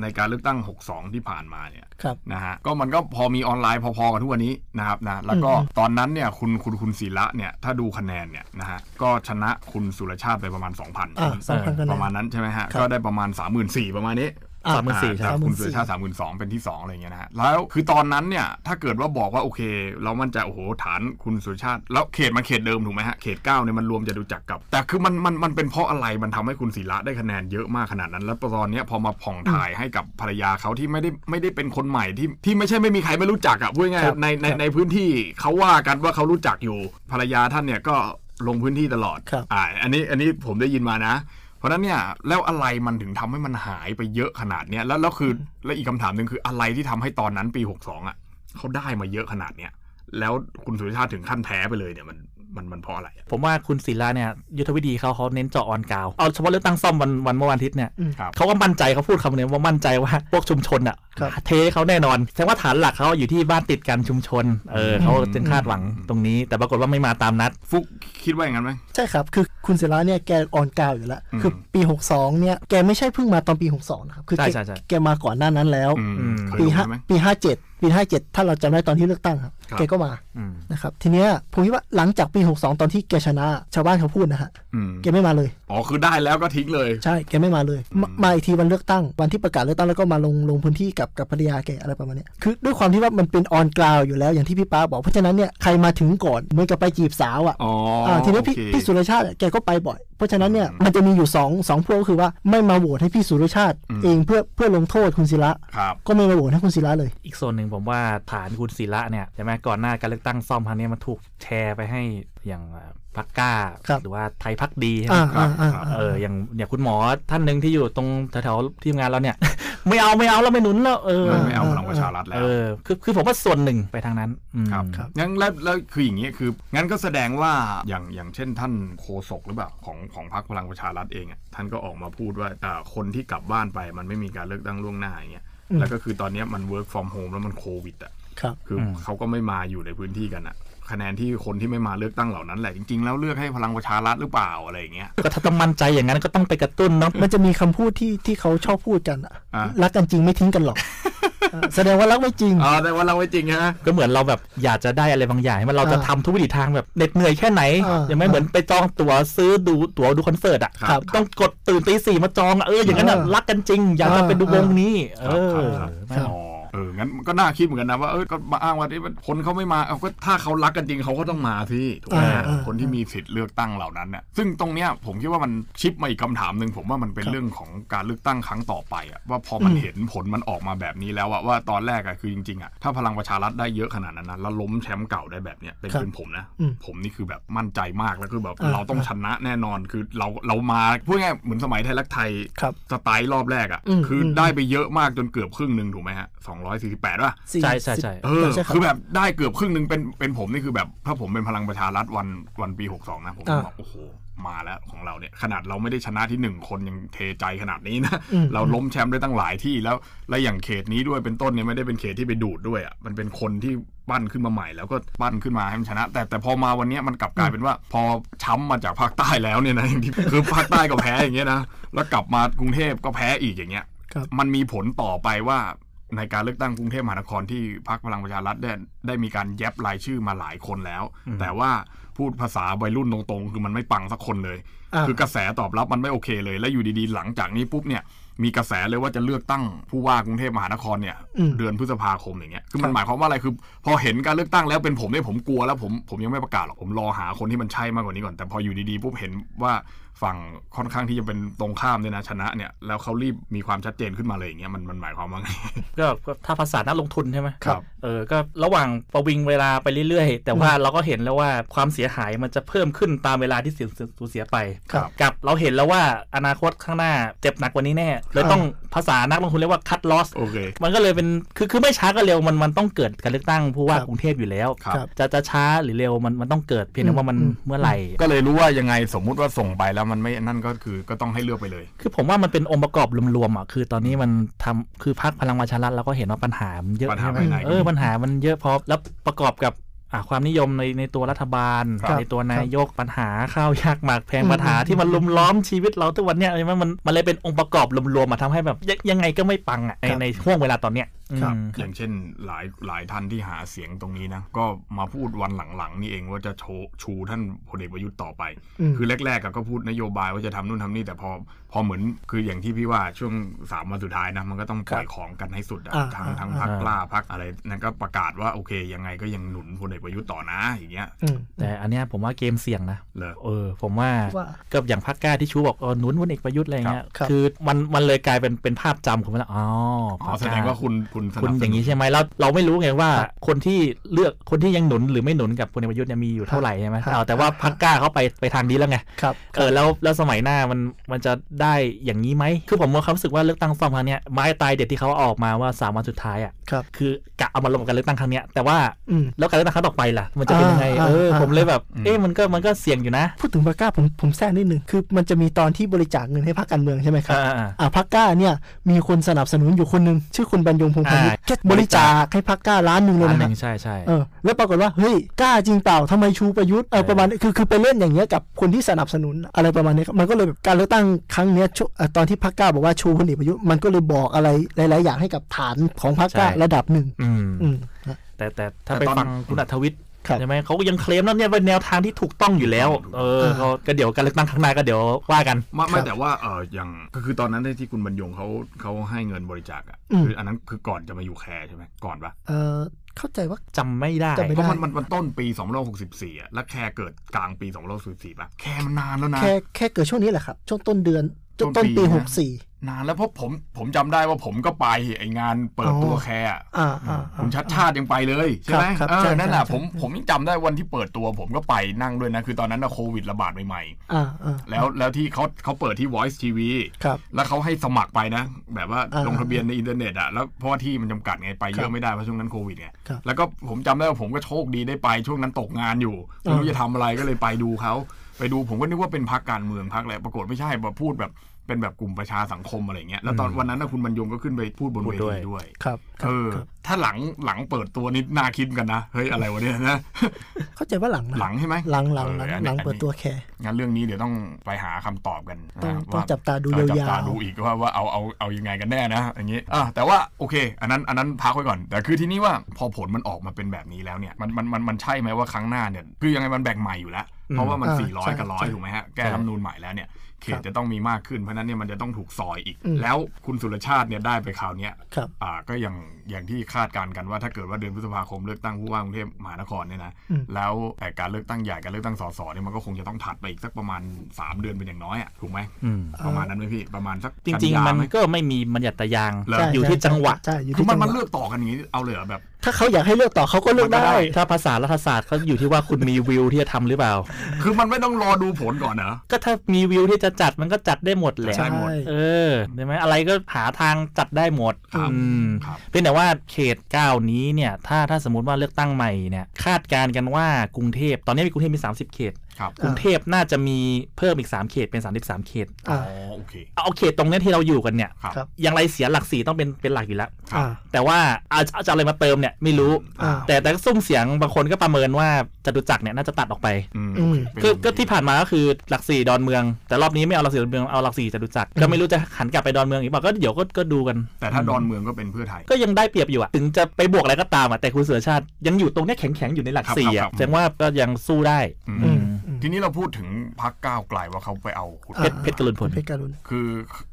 ในการเลือกตั้ง 62 ที่ผ่านมาเนี่ยครับนะฮะก็มันก็พอมีออนไลน์พอๆกันทุกวันนี้นะครับนะแล้วก็อืมตอนนั้นเนี่ยคุณคุณคุณศิระเนี่ยถ้าดูคะแนนเนี่ยนะฮะก็ชนะคุณสุรชาติไปประมาณ 2,000อ่าสองพันคะแนปนระมาณนั้นใช่ไหมฮะครับก็ได้ประมาณ 34,000 ประมาณนี้อะ สามหมื่นสี่อ่าใช่จากคุณสุรชาติสามหมื่นสองเป็นที่สองอะไรเงี้ยนะฮะแล้วคือตอนนั้นเนี่ยถ้าเกิดว่าบอกว่าโอเค เรามั่นใจโอ้โหฐานคุณสุรชาติ แล้วเขตมันเขตเดิมถูกไหมฮะเขตเก้าเนี่ยมันรวมจะดูจักกับ แต่คือมันมันมันเป็นเพราะอะไรมันทำให้คุณศิระได้คะแนนเยอะมากขนาดนั้น แล้วตอนเนี้ยพอมาผ่องถ่ายให้กับภรรยาเขาที่ไม่ได้ไม่ได้เป็นคนใหม่ที่ที่ไม่ใช่ไม่มีใครไม่รู้จักอะพูดง่ายครับๆในในครับในพื้นที่เขาว่ากันว่าเขารู้จักอยู่ภรรยาท่านเนี่ยก็ลงพื้นที่ตลอดครับอ่าอันนี้อันนี้ผมได้ยินมานะเพ ราะฉะนั้นเนี่ยแล้วอะไรมันถึงทำให้มันหายไปเยอะขนาดเนี้ยแล้วแล้วคือและอีกคำถามหนึ่งคืออะไรที่ทำให้ตอนนั้นปี62อะเขาได้มาเยอะขนาดเนี้ยแล้วคุณสุริชาติถึงขั้นแพ้ไปเลยเนี่ยมันมันมันเพราะอะไรอะผมว่าคุณศิลาเนี่ยยุทธวิธีเขาเขาเน้นเจาะออนกราว เอาเฉพาะเลือกตั้งซ่อมวันวันเมื่อวันอาทิตย์เนี่ยอืมครับเขาก็มั่นใจเขาพูดคำนี้ว่ามั่นใจว่าพวกชุมชนอะครับ เทเขาแน่นอนแสดงว่าฐานหลักเขาอยู่ที่บ้านติดกันชุมชน เออเขาจึงคาดหวังตรงนี้ แต่ปรากฏว่าไม่มาตามนัด ฟุกคิดว่าอย่างนั้นไหมใช่ครับ คือคุณศิระเนี่ยแกออนกราวอยู่แล้วอืมคือปี 62 เนี่ยแกไม่ใช่เพิ่งมาตอนปี 62 นะครับ คือใช่แกใช่ใช่แกมาก่อนหน้านั้นแล้วอืมอืมเคยปีดูห้าใช่ไหมปี57ปี57ถ้าเราจำได้ตอนที่เลือกตั้งครับครับแกก็มาอืมนะครับทีเนี้ยผมคิดว่าหลังจากปี 62 ตอนที่แกชนะชาวบ้านเขาพูดนะฮะอืม แกไม่มาเลยออ๋อ คือได้แล้วก็ทิ้งเลย ใช่ แกไม่มาเลยมามาอีกทีวันเลือกตั้ง วันที่ประกาศเลือกตั้งแล้วก็มาลงลงพื้นที่กับกับภรรยาแกอะไรประมาณเนี้ยคือด้วยความที่ว่ามันเป็นออนกราวอยู่แล้วอย่างที่พี่ป้าบอก เพราะฉะนั้นเนี่ยใครมาถึงก่อนเหมือนกับไปจีบสาวอะ อ๋ออ่าทีนี้พี่โอเคพี่สุรชาติแกก็ไปบ่อย เพราะฉะนั้นเนี่ยมันจะมีอยู่สองสองพวกก็คือว่าไม่มาโหวตให้พี่สุรชาติ เองเพื่อเพื่อลงโทษคุณศิระครับก็ไม่มาโหวตให้คุณศิระเลย อีกส่วนหนึ่งผมว่าฐานคุณศิระเนี่ยใช่ไหมก่อนหน้าการเลือกตั้งซ่อมครั้งนี้มันถูกแชร์ไปให้อย่างเอ่อ พักกล้าครับหรือว่าไทยพักดีใช่ไหมอ่าอ่าอ่าเอออย่างอย่างคุณหมอท่านหนึ่งที่อยู่ตรงแถวๆที่ทำงานเราเนี่ย ไม่เอาไม่เอาแล้วไม่หนุนแล้วเออไม่ไม่เอาพลังประชารัฐแล้วเออคือคือผมว่าส่วนหนึ่งไปทางนั้นอืมครับครับงั้นแล้วแล้วคืออย่างนี้คืองั้นก็แสดงว่าอย่างอย่างเช่นท่านโฆษกหรือเปล่าของของพรรคพลังประชารัฐเองอะท่านก็ออกมาพูดว่าอ่าคนที่กลับบ้านไปมันไม่มีการเลือกตั้งล่วงหน้าอย่างเงี้ยอืมแล้วก็คือตอนเนี้ยมัน work from home แล้วมันโควิดอะครับคืออเขาก็ไม่มาอยู่ในพื้นที่กันอะ คะแนนที่คนที่ไม่มาเลือกตั้งเหล่านั้นแหละจริงๆแล้วเลือกให้พลังประชารัฐหรือเปล่าอะไรอย่างเงี้ยก็ถ้าต้องมั่นใจอย่างนั้นก็ต้องไปกระตุ้นเนาะมันจะมีคำพูดที่ที่เขาชอบพูดกันอะอะรักกันจริงไม่ทิ้งกันหรอกอะแสดงว่ารักไม่จริงอ๋อแต่ว่าเราไม่จริงฮะก็เหมือนเราแบบอยากจะได้อะไรบางอย่างมันเราจะอ่าทำทุกวิถีทางแบบเหน็ดเหนื่อยแค่ไหนอ่ายังไม่เหมือนไปจองตั๋วซื้อดูตั๋วดูคอนเสิร์ตอะครับต้องกดตื่นตีสี่มาจองอะเอออย่างนั้นอะอ่ารักกันจริง อยากจะไปดูวงนี้ เออครับนั่นอ๋อ เอองั้นก็น่าคิดเหมือนกันนะว่าเออก็มาอ้างว่าที่คนเขาไม่มาเอาก็ถ้าเขารักกันจริงเขาก็ต้องมาสิถูกไหมอ่าอ่าคนที่มีสิทธิ์เลือกตั้งเหล่านั้นเนี่ยซึ่งตรงเนี้ยผมคิดว่ามันชิปมาอีกคำถามหนึ่งผมว่ามันเป็นครับเรื่องของการเลือกตั้งครั้งต่อไปอะว่าพอมันอืมเห็นผลมันออกมาแบบนี้แล้วอะว่าตอนแรกอะคือจริงๆอะถ้าพลังประชารัฐได้เยอะขนาดนั้นนะแล้วล้มแชมป์เก่าได้แบบเนี้ยเป็นครับเป็นผมนะอืมผมนี่คือแบบมั่นใจมากแล้วคือแบบอ่าเราต้องชนะแน่นอนคือเราเรามาพูดง่ายๆเหมือนสมัยไทยรักไทยครับสไตล์รอบแรกอะอืมคืออมได้ไปเยอะมากจนเกือบครึ่งหนึ่งถูกไหมฮะสองร้อยสี่สิบแปดว่ะสี่ใช่ใช่ใช่สิบเออใช่รับคือแบบได้เกือบครึ่งหนึ่งเป็นเป็นผมนี่คือแบบ ถ้าผมเป็นพลังประชารัฐวันวันปีหกสองนะผมก็อ่าบอกโอ้โหมาแล้วของเราเนี่ย ขนาดเราไม่ได้ชนะที่หนึ่งคนยังเทใจขนาดนี้นะอืมเราล้มแชมป์ได้ตั้งหลายที่แล้วและอย่างเขตนี้ด้วยเป็นต้นเนี่ยไม่ได้เป็นเขตที่ไปดูดด้วยอะมันเป็นคนที่ปั้นขึ้นมาใหม่แล้วก็ปั้นขึ้นมาให้มันชนะ แต่แต่พอมาวันเนี้ยมันกลับกลายเป็นว่า พอช้ำมาจากภาคใต้แล้วเนี่ยนะอย่างที่คือภาคใต้ก็แพ้อย่างเงี้ยนะแล้วกลับมากรุงเทพก็แพ้อีกอย่างเงี้ยครับมันมีผลต่อไปว่า ในการเลือกตั้งกรุงเทพมหานครที่พรรคพลังประชารัฐได้ได้มีการแยบรายชื่อมาหลายคนแล้ว แต่ว่าพูดภาษาวัยรุ่นตรงๆ คือมันไม่ปังสักคนเลยอ่าคือกระแสตอบรับมันไม่โอเคเลย และอยู่ดีๆ หลังจากนี้ปุ๊บเนี่ยมีกระแสเลยว่าจะเลือกตั้งผู้ว่ากรุงเทพมหานครเนี่ยอืมเดือนพฤษภาคมอย่างเงี้ยคือมัครันบหมายความว่าอะไรคือ พอเห็นการเลือกตั้งแล้วเป็นผมเนี่ยผมกลัวแล้วผมผมยังไม่ประกาศหรอกผมรอหาคนที่มันใช่มากกว่านี้ก่อนแต่พออยู่ดีๆปุ๊บเห็นว่า ฝั่งค่อนข้างที่จะเป็นตรงข้ามเนี่ยนะชนะเนี่ยแล้วเขารีบมีความชัดเจนขึ้นมาเลยอย่างเงี้ยมันมันหมายความว่าไงก็ก็ถ้าภาษานักลงทุนใช่ไหมครับเออก็ระหว่างประวิงเวลาไปเรื่อยๆ แต่ว่าเราก็เห็นแล้วว่าความเสียหายมันจะเพิ่มขึ้นตามเวลาที่เสียสูญเสียไปครับกับเราเห็นแล้วว่าอนาคตข้างหน้าเจ็บหนักกว่านี้แน่เลยต้องภาษานักลงทุนเรียกว่า cut loss โอเคมันก็เลยเป็นคือคือไม่ช้าก็เร็วมันมันต้องเกิดการเลือกตั้งผู้ว่าครับกรุงเทพอยู่แล้วครับครับจะจะช้าหรือเร็วมันมันต้องเกิดเพียงแต่ว่ามันอืมเมื่อไหร่ ก็เลยรู้ว่ายังไงสมมุติว่าส่งไปแล้วมันไม่นั่นก็คือก็ต้องให้เลือกไปเลย คือผมว่ามันเป็นองค์ประกอบรวมๆอะคือตอนนี้มันทำคือพรรคพลังประชารัฐเราก็เห็นว่าปัญหามันเยอะปัญหาใช่ไหมภายในเออปัญหามันเยอะพอแล้วประกอบกับอะความนิยมในในตัวรัฐบาลครับในตัวนายกปัญหาข้าวยากหมากแพงอืมปัญหาที่มันลุมล้อมชีวิตเราทุกวันเนี้ยใช่ไหมมันมันเลยเป็นองค์ประกอบรวมๆมาทำให้แบบยังยังไงก็ไม่ปังอะในครับในช่วงเวลาตอนเนี้ยครับอืมอย่างเช่นหลายหลายท่านที่หาเสียงตรงนี้นะ ก็มาพูดวันหลังๆ นี่เองว่าจะโชว์ชูท่านพลเอกประยุทธ์ต่อไปอืมคือแรกๆอะก็พูดนโยบายว่าจะทำนู่นทำนี่แต่พอพอเหมือนคืออย่างที่พี่ว่าช่วงสามวันสุดท้ายนะมันก็ต้องปล่อยของกันให้สุดอะอ่าทั้งอ่าทั้งอ่าพักกล้าพักอะไรนั่นก็ประกาศว่าโอเค ยังไงก็ยังหนุนพลเอกประยุทธ์ต่อนะอย่างเงี้ยอืมแต่อันเนี้ยผมว่าเกมเสี่ยงนะเลยเออ ผมว่าว่าก็อย่างพักกล้าที่ชูบอกเออหนุนพลเอกประยุทธ์อะไรเงี้ยครับคือมันมันเลยกลายเป็นเป็นภาพจำของมันแล้วอ๋ออ๋พรอรคแสกล้ดงว่าคุณคุณสคุณนับสอย่างนุนี้นใช่ไหมแล้วเราไม่รู้ไงว่า คนที่เลือกคนที่ยังหนุนหรือไม่หนุนกับพลเอกประยุทธ์เนี่ยมีอยู่เท่าไหร่ใช่ไหมครับเอาแต่ว่าพักกล้าเขาไปไปทางนี้แล้วไงครับเออแล้วแล้วสมัยหน้ามันมันจะได้อย่างนี้ไหมคือผมมีความรู้สึกว่าเลือกตั้งซ่อมครั้งเนี้ยไม้ตายเด็ดที่เขาเอาออกมาว่าสามวันสุดท้ายอะครับคือกะเอามาลงกับการเลือกตั้งครั้งเนี้ยแต่ว่าอืมแล้วการเลือกตั้งครั้งต่อไปล่ะ มันจะเป็นยังไงอ่าเอออ่าผมเลยแบบอืมเอ๊ะมันก็มันก็เสี่ยงอยู่นะ พูดถึงพรรคกล้าผมผมแทรกนิดนึงคือมันจะมีตอนที่บริจาคเงินให้พรรคการเมืองใช่ไหมครับอ่าอ่าอ่าพรรคกล้าเนี่ยมีคนสนับสนุนอยู่คนหนึ่งชื่อคุณบรรยงพงษ์พาณิชย์อ่าแค่บริจาคให้พรรคกล้าล้านหนึ่งเลยอันนะหครันึ่บงใช่ใช่เออแล้วปรากฏว่าเฮ้ยกล้าจริงเปล่าทำไมชูประยุทธ์เออเออประมาณนี้คือคือไปเล่นอย่างเงี้ยกับคนที่สนับสนุนอะไรประมาณนี้ครับมันก็เลยแบบการเลือกตั้งครั้งเนี้ยชูเอ่อตอนที่พรรคกล้าบอกว่าชูพลเอกประยุทธ์มันก็เลยบอกอะไรหลาย ๆ อย่างให้กับฐานของพรรคกล้าระดับหนึ่งอืมอืมนะแต่แต่ถ้าแต่ไปตอนฟังคุณอัธวิทย์ครับ ใช่ไหมเขาก็ยังเคลมแล้วเนี่ยเป็นแนวทางที่ถูกต้องอยู่แล้ว เอออ่าเขาก็เดี๋ยวการเลือกตั้งข้างหน้าก็เดี๋ยวว่ากัน ไม่ไม่ครับแต่ว่าเอออย่างก็คือตอนนั้นที่คุณบรรยงเขาเขาให้เงินบริจาคอะอืมคืออันนั้นคือก่อนจะมาอยู่แคร์ใช่ไหมก่อนปะเออเข้าใจว่าจำไม่ได้จำไม่เพได้ราะมันมันมันต้นปี2564อะแล้วแคร์เกิดกลางปี2564ป่ะแคร์มันนานแล้วนะแค่แค่เกิดช่วงนี้แหละครับช่วงต้นเดือนต้นต้ต้นนปีปีนะหกสี่ นานแล้วเพราะผมผมจำได้ว่าผมก็ไปไองานเปิดตัวอ๋อแคร์อะอ่าอ่าคุณชัดชาติยังไปเลยใช่ไหมครับเอใช่อนั่นแหละใช่ผมผมยังจำได้วันที่เปิดตัว ผมก็ไปนั่งด้วยนะ คือตอนนั้นนะโควิดระบาดใหม่อ่าอ่าๆแล้วแล้วที่เขาเขาเปิดที่ Voice TV ครับแล้วเขาให้สมัครไปนะ แบบว่าอ่าลงทะเบียนในอินเทอร์เน็ตอะแล้วเพราะว่าที่มันจำกัดไงไปเยครัอะบไม่ได้เพราะช่วงนั้นโควิดไงครับแล้วก็ผมจำได้ว่าผมก็โชคดีได้ไปช่วงนั้นตกงานอยู่ไม่รู้อ่าจะทำอะไรก็เลยไปดูเขาไปดูผมก็นึกว่าเป็นพักการเมืองพักอะไรปรากฏไม่ใช่มาพูดแบบ เป็นแบบกลุ่มประชาสังคมอะไรเงี้ยแล้วตอนวันนั้นนะคุณบรรยงก็ขึ้นไปพูดบนพูเวดด้วยทีด้วย ครับครัเอบอครับ ถ้าหลังหลังเปิดตัวนี่น่าคิดกันนะ เฮ้ยอะไรวะเนี่ยนะเข้าใจว่าหลังนะหลังใช่ไหมหลังหลังหลังอออันหนี้ลังเปิดตัวแคร์งั้นเรื่องนี้เดี๋ยวต้องไปหาคำตอบกันต้องนะต้องว่าจับตาดูเออยาวๆจับตาดูอีกว่าว่าเอาเอาเอายังไงกันแน่นะอย่างนี้อะแต่ว่าโอเค อันนั้นอันนั้นพักไว้ก่อน แต่คือทีนี้ว่าพอผลมันออกมาเป็นแบบนี้แล้วเนี่ยมันมันมันมันใช่ไหมว่าครั้งหน้าเนี่ยคือยังไงมันแบ่งใหม่อยู่แล้วเพราะว่ามันอ่า400ใช่กับร้อยใช่ถูกไหมฮะ แก้รัฐธรรมนูญใหม่แล้วเนี่ย เขครัตบจะต้องมีมากขึ้น เพราะฉะนั้นเนี่ยมันจะต้องถูกซอยอีกอืมแล้วคุณสุรชาติเนี่ยได้ไปคราวเนี้ยครับอ่าก็อย่างอย่างที่คาดการณ์กันว่าถ้าเกิดว่าเดือนพฤษภาคมเลือกตั้งผู้ว่ากรุงเทพมหานครเนี่ยนะอืมแล้วแต่การเลือกตั้งใหญ่การเลือกตั้งสสเนี่ยมันก็คงจะต้องถัดไปอีกสักประมาณ 3 เดือนเป็นอย่างน้อยอะถูกไหมอืมประมาณนั้นไหมพี่ประมาณสักจริงกันยาๆมันไหก็ไม่มีบัญญัติยางเหรอใช่อยู่ที่ใช่จังหวะใช่อยู่คือที่มัจันงหมันวะเลือกต่อกันอย่างนี้เอาเลยเหรอแบบ ถ้าเขาอยากให้เลือกต่อเขาก็เลือกมันก็ได้ได้ ถ้าภาษารัฐศาสตร์เขาอยู่ที่ว่าคุณมีวิวที่จะทำหรือเปล่า คือมันไม่ต้องรอดูผลก่อนเหรอก็ถ้ามีวิวที่จะจัดมันก็จัดได้หมดแหละใช่หมดเออใช่ไหมอะไรก็หาทางจัดได้หมดครับอืมครับเพียงแต่ว่าเขต9นี้เนี่ย ถ้าถ้าสมมติว่าเลือกตั้งใหม่เนี่ยคาดการณ์กันว่ากรุงเทพตอนนี้มีกรุงเทพมี 30 เขตครับกรุงเทพน่าจะมีเพิ่มอีก 3 เขตเป็น 33 เขตอ๋ออ่าโอเคเอาเขตตรงเนี้ยที่เราอยู่กันเนี่ยครับครับอย่างไรเสียหลักสี่ต้องเป็นเป็นหลักอยู่แล้วครับอ่าแต่ว่าเอาเอาจะเอาอะไรมาเติมเนี่ยไม่รู้อ่าแต่แต่ก็ซุ่มเสียงบางคนก็ประเมินว่าจตุจักรเนี่ยน่าจะตัดออกไปอืมอืมเป็นคือก็ที่ผ่านมาก็คือหลักสี่ดอนเมือง แต่รอบนี้ไม่เอาหลักสี่ดอนเมืองเอาหลักสี่จตุจักรก็ไม่รู้จะหันกลับไปดอนเมืองอีกเปล่าก็เดี๋ยวก็ก็ดูกัน แต่ถ้าดอนเมืองก็เป็นเพื่อไทย ก็ยังได้เปรียบอยู่อะถึงจะไปบวกอะไรก็ตามอะแต่คุณเสือชาติยังอยู่ตรงเนี้ยแข็งๆอยู่ในหลักครับสี่ครัอะบแสดงว่าก็ยังสู้ได้อืมอืมอืม ทีนี้เราพูดถึงพักก้าวไกลว่าเขาไปเอาคุณเพชรเพชรกรุณพลเพชรการุณคือ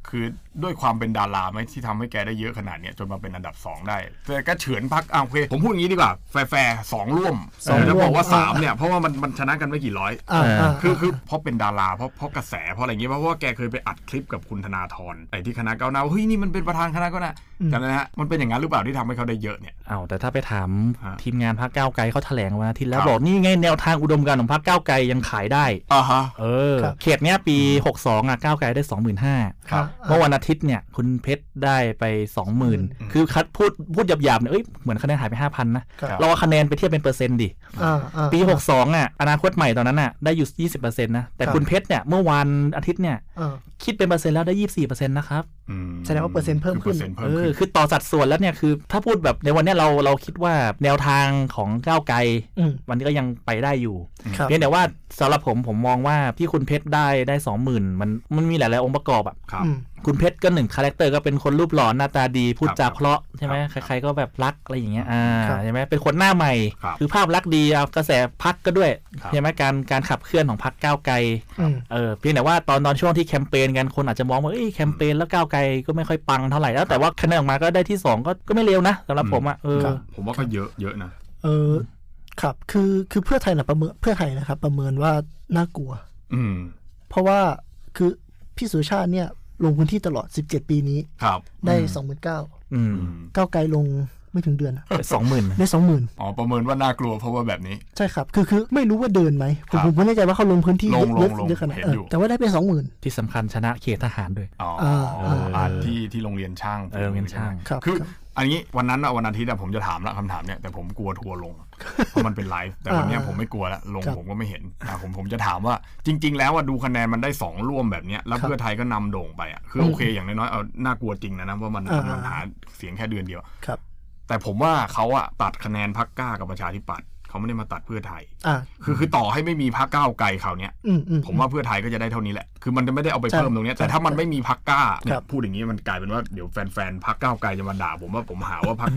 คือด้วยความเป็นดาราไหมที่ทำให้แกได้เยอะขนาดเนี้ยจนมาเป็นอันดับ 2 ได้ แต่ก็เฉือนพักอะโอเคผมพูดอย่างนี้ดีกว่า แฟร์ๆสองร่วมสองแต่จะบอกว่าร่วม3เนี่ย เพราะว่ามันมันชนะกันไม่กี่ร้อยอ่าอ่าคือคือเพราะเป็นดาราเพราะเพราะกระแสเพราะอะไรอย่างเงี้ยเพราะว่าแกเคยไปอัดคลิปกับคุณธนาธรไอ้ที่คณะก้าวหน้าว่าเฮ้ยนี่มันเป็นประธานคณะก้าวหน้าจำได้ไหมฮะมันเป็นอย่างนั้นหรือเปล่าที่ทำให้เขาได้เยอะเนี่ยเอาแต่ถ้าไปถามฮะทีมงานพรรคก้าวไกลเขาแถลงวันอาทิตย์แล้วครับบอกนี่ไงแนวทางอุดมการณ์ของพรรคก้าวไกลยังขายได้อ่าฮะเออครับเขตเนี้ยปี 62อะก้าวไกลได้ 25,000ครับเมื่อวันอาทิตย์เนี่ยคุณเพชรได้ไป 20,000 คือคัดพูดพูดหยาบๆเนี่ยเอ้ยเหมือนคะแนนหายไป 5,000 นะครับเราเอาคะแนนไปเทียบเป็นเปอร์เซ็นต์ดิอ่าอ่าปี 62อะอนาคตใหม่ตอนนั้นอะได้อยู่ 20%นะแต่ครับคุณเพชรเนี่ยเมื่อวันอาทิตย์เนี่ยอ่า คิดเป็นเปอร์เซ็นต์แล้วได้24%นะครับอืมแสดงว่าเปอร์เซ็นต์เพิ่มขึ้นคือเปอร์เซ็นต์เอเพิ่มอขึ้นคือต่อสัดส่วนแล้วเนี่ยคือถ้าพูดแบบในวันเนี้ยเราเราคิดว่าแนวทางของก้าวไกลอืมวันนี้ก็ยังไปได้อยู่ครับเพียงแต่ว่าสำหรับผมผมมองว่าที่คุณเพชรได้ได้สองหมื่นมันมันมีหลายๆองค์ประกอบอะ ครับอืมคุณเพชรก็หนึ่ง character ก็เป็นคนรูปหล่อหน้าตาดีพูดจาครับเพราะใช่ไหมครับใครๆก็แบบรักอะไรอย่างเงี้ยอ่าครับใช่ไหมเป็นคนหน้าใหม่ครับคือภาพลักษณ์ดีเอากระแสพรรคก็ด้วยครับใช่ไหมการการขับเคลื่อนของพรรคก้าวไกลอืมเออเพียงแต่ว่าตอนตอนช่วงที่แคมเปญกันคนอาจจะมองว่าเอ้ยแคมเปญแล้วก้าวไกลก็ไม่ค่อยปังเท่าไหร่แล้วแต่ว่าคะแนนออกมาก็ได้ที่สองก็ก็ไม่เลวนะสำหรับผมอะเออครับผมว่าก็เยอะเยอะนะเออครับคือคือเพื่อไทยนะประเมินเพื่อไทยนะครับ ประเมินว่าน่ากลัว อืมเพราะว่าคือพี่สุชาติเนี่ย ลงพื้นที่ตลอด 17 ปีนี้ ครับ ได้อืมสองหมื่นเก้าอืมอืมก้าวไกลลง ไม่ถึงเดือนอะสองหมื่นได้สองหมื่นอ๋อประเมินว่าน่ากลัวเพราะว่าแบบนี้ ใช่ครับ คือคือไม่รู้ว่าเดินไหมผมครับผมไม่แน่ใจว่าเขาลงพื้นที่ลงเยอะลงเยอะขนาดเห็นเอออยู่แต่ว่าได้ไปสองหมื่นที่สำคัญชนะเขตทหารด้วยอ๋ออ่าอ่าอ่าที่ที่โรงเรียนช่างเออโรงเรียนช่างครับคือครับอันนี้วันนั้นอะวันอาทิตย์อะผมจะถามละคำถามเนี่ยแต่ผมกลัวทัวร์ลงเพราะมันเป็นไลฟ์แต่วันเนี้ยอ่าผมไม่กลัวละลงครับผมก็ไม่เห็นอะผมผมจะถามว่าจริง ๆ แล้วว่าดูคะแนนมันได้สองร่วมแบบเนี้ยแล้วครับเพื่อไทยก็นำโด่งไปอะคืออืมโอเคอย่างน้อยๆเอาน่ากลัวจริงนะนะว่ามันอ่ามัมันหาเสียงแค่เดือนเดียวครับ แต่ผมว่าเขาอะตัดคะแนนพักกล้ากับประชาธิปัตย์ เขาไม่ได้มาตัดเพื่อไทยอ่าคือคือต่อให้ไม่มีพรรคก้าวไกลคราวเนี้ยอืมอืมผมว่าเพื่อไทยก็จะได้เท่านี้แหละ คือมันจะไม่ได้เอาไปใช่เพิ่มตรงเนี้ยแต่ถ้ามันไม่มีพรรคกล้าเนี่ยครับพูดอย่างนี้มันกลายเป็นว่าเดี๋ยวแฟนๆพรรคก้าวไกลจะมาด่า ผมว่าผมหาว่าพรรค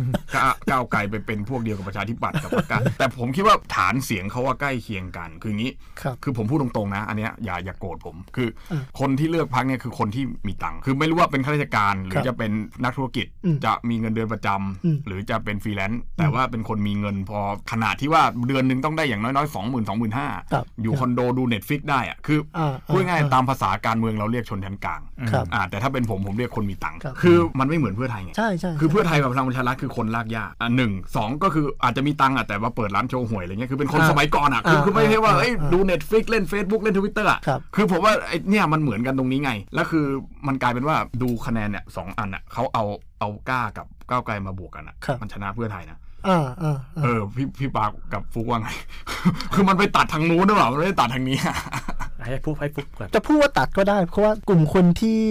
ก้าวไกลไปเป็นพวกเดียวกับประชาธิปัตย์กับพรรคกล้าแต่ผมคิดว่าฐานเสียงเขาว่าใกล้เคียงกัน คืออย่างนี้ครับคือผมพูดตรงๆนะ อันเนี้ยอย่าอย่าโกรธผม คืออคนที่เลือกพรรคเนี่ยคือคนที่มีตังค์คือไม่รู้ว่าเป็นข้าราชการหรือครับจะเป็นนักธุรกิจอืมจะมีเงินเดือนประจำอืมหรือจะเป็นฟรีแลนซ์แต่ว่าเป็นคนมีเงินพอขนาดที่ว่าเดือนหนึ่งต้องได้อย่างน้อยๆสองหมื่นสองหมื่นห้าครับอยู่คอนโดดู Netflix ได้อะคืออาพูดง่ายอ่าๆตามภาษาการเมืองเราเรียกชนชั้นกลางครับอ่าแต่ถ้าเป็นผมผมเรียกคนมีตังค์ครับคือมันไม่เหมือนเพื่อไทยไงใช่ใช่คือเพื่อไทยกับพลังประชารัฐคือคนรากหญ้าอะหนึ่งสองก็คืออาจจะมีตังค์อะแต่ว่าเปิดร้านโชห่วยอะไรเงี้ยคือเป็นคนอ่าสมัยก่อนอะคือคือไม่ใช่ว่าอ่าเอ้ยอ่าดู Netflix เล่น Facebook เล่นทวิตเตอร์อะครับคือผมว่าไอ้เนี่ยมันเหมือนกันตรงนี้ไง แล้วคือมันกลายเป็นว่าดูคะแนนเนี่ยสองอันอะเขาเอาเอากล้ากับก้าวไกลมาบวกกันอะครับมันชนะเพื่อไทยนะ อ่าอ่าเออ่าอพี่พี่ปากกับฟุกว่าไง คือมันไปตัดทางนู้นหรือเปล่ามันไม่ได้ตัดทางนี้อะให้ฟุกให้ฟุกก่อนจะพูดว่าตัดก็ได้ เพราะว่ากลุ่มคนที่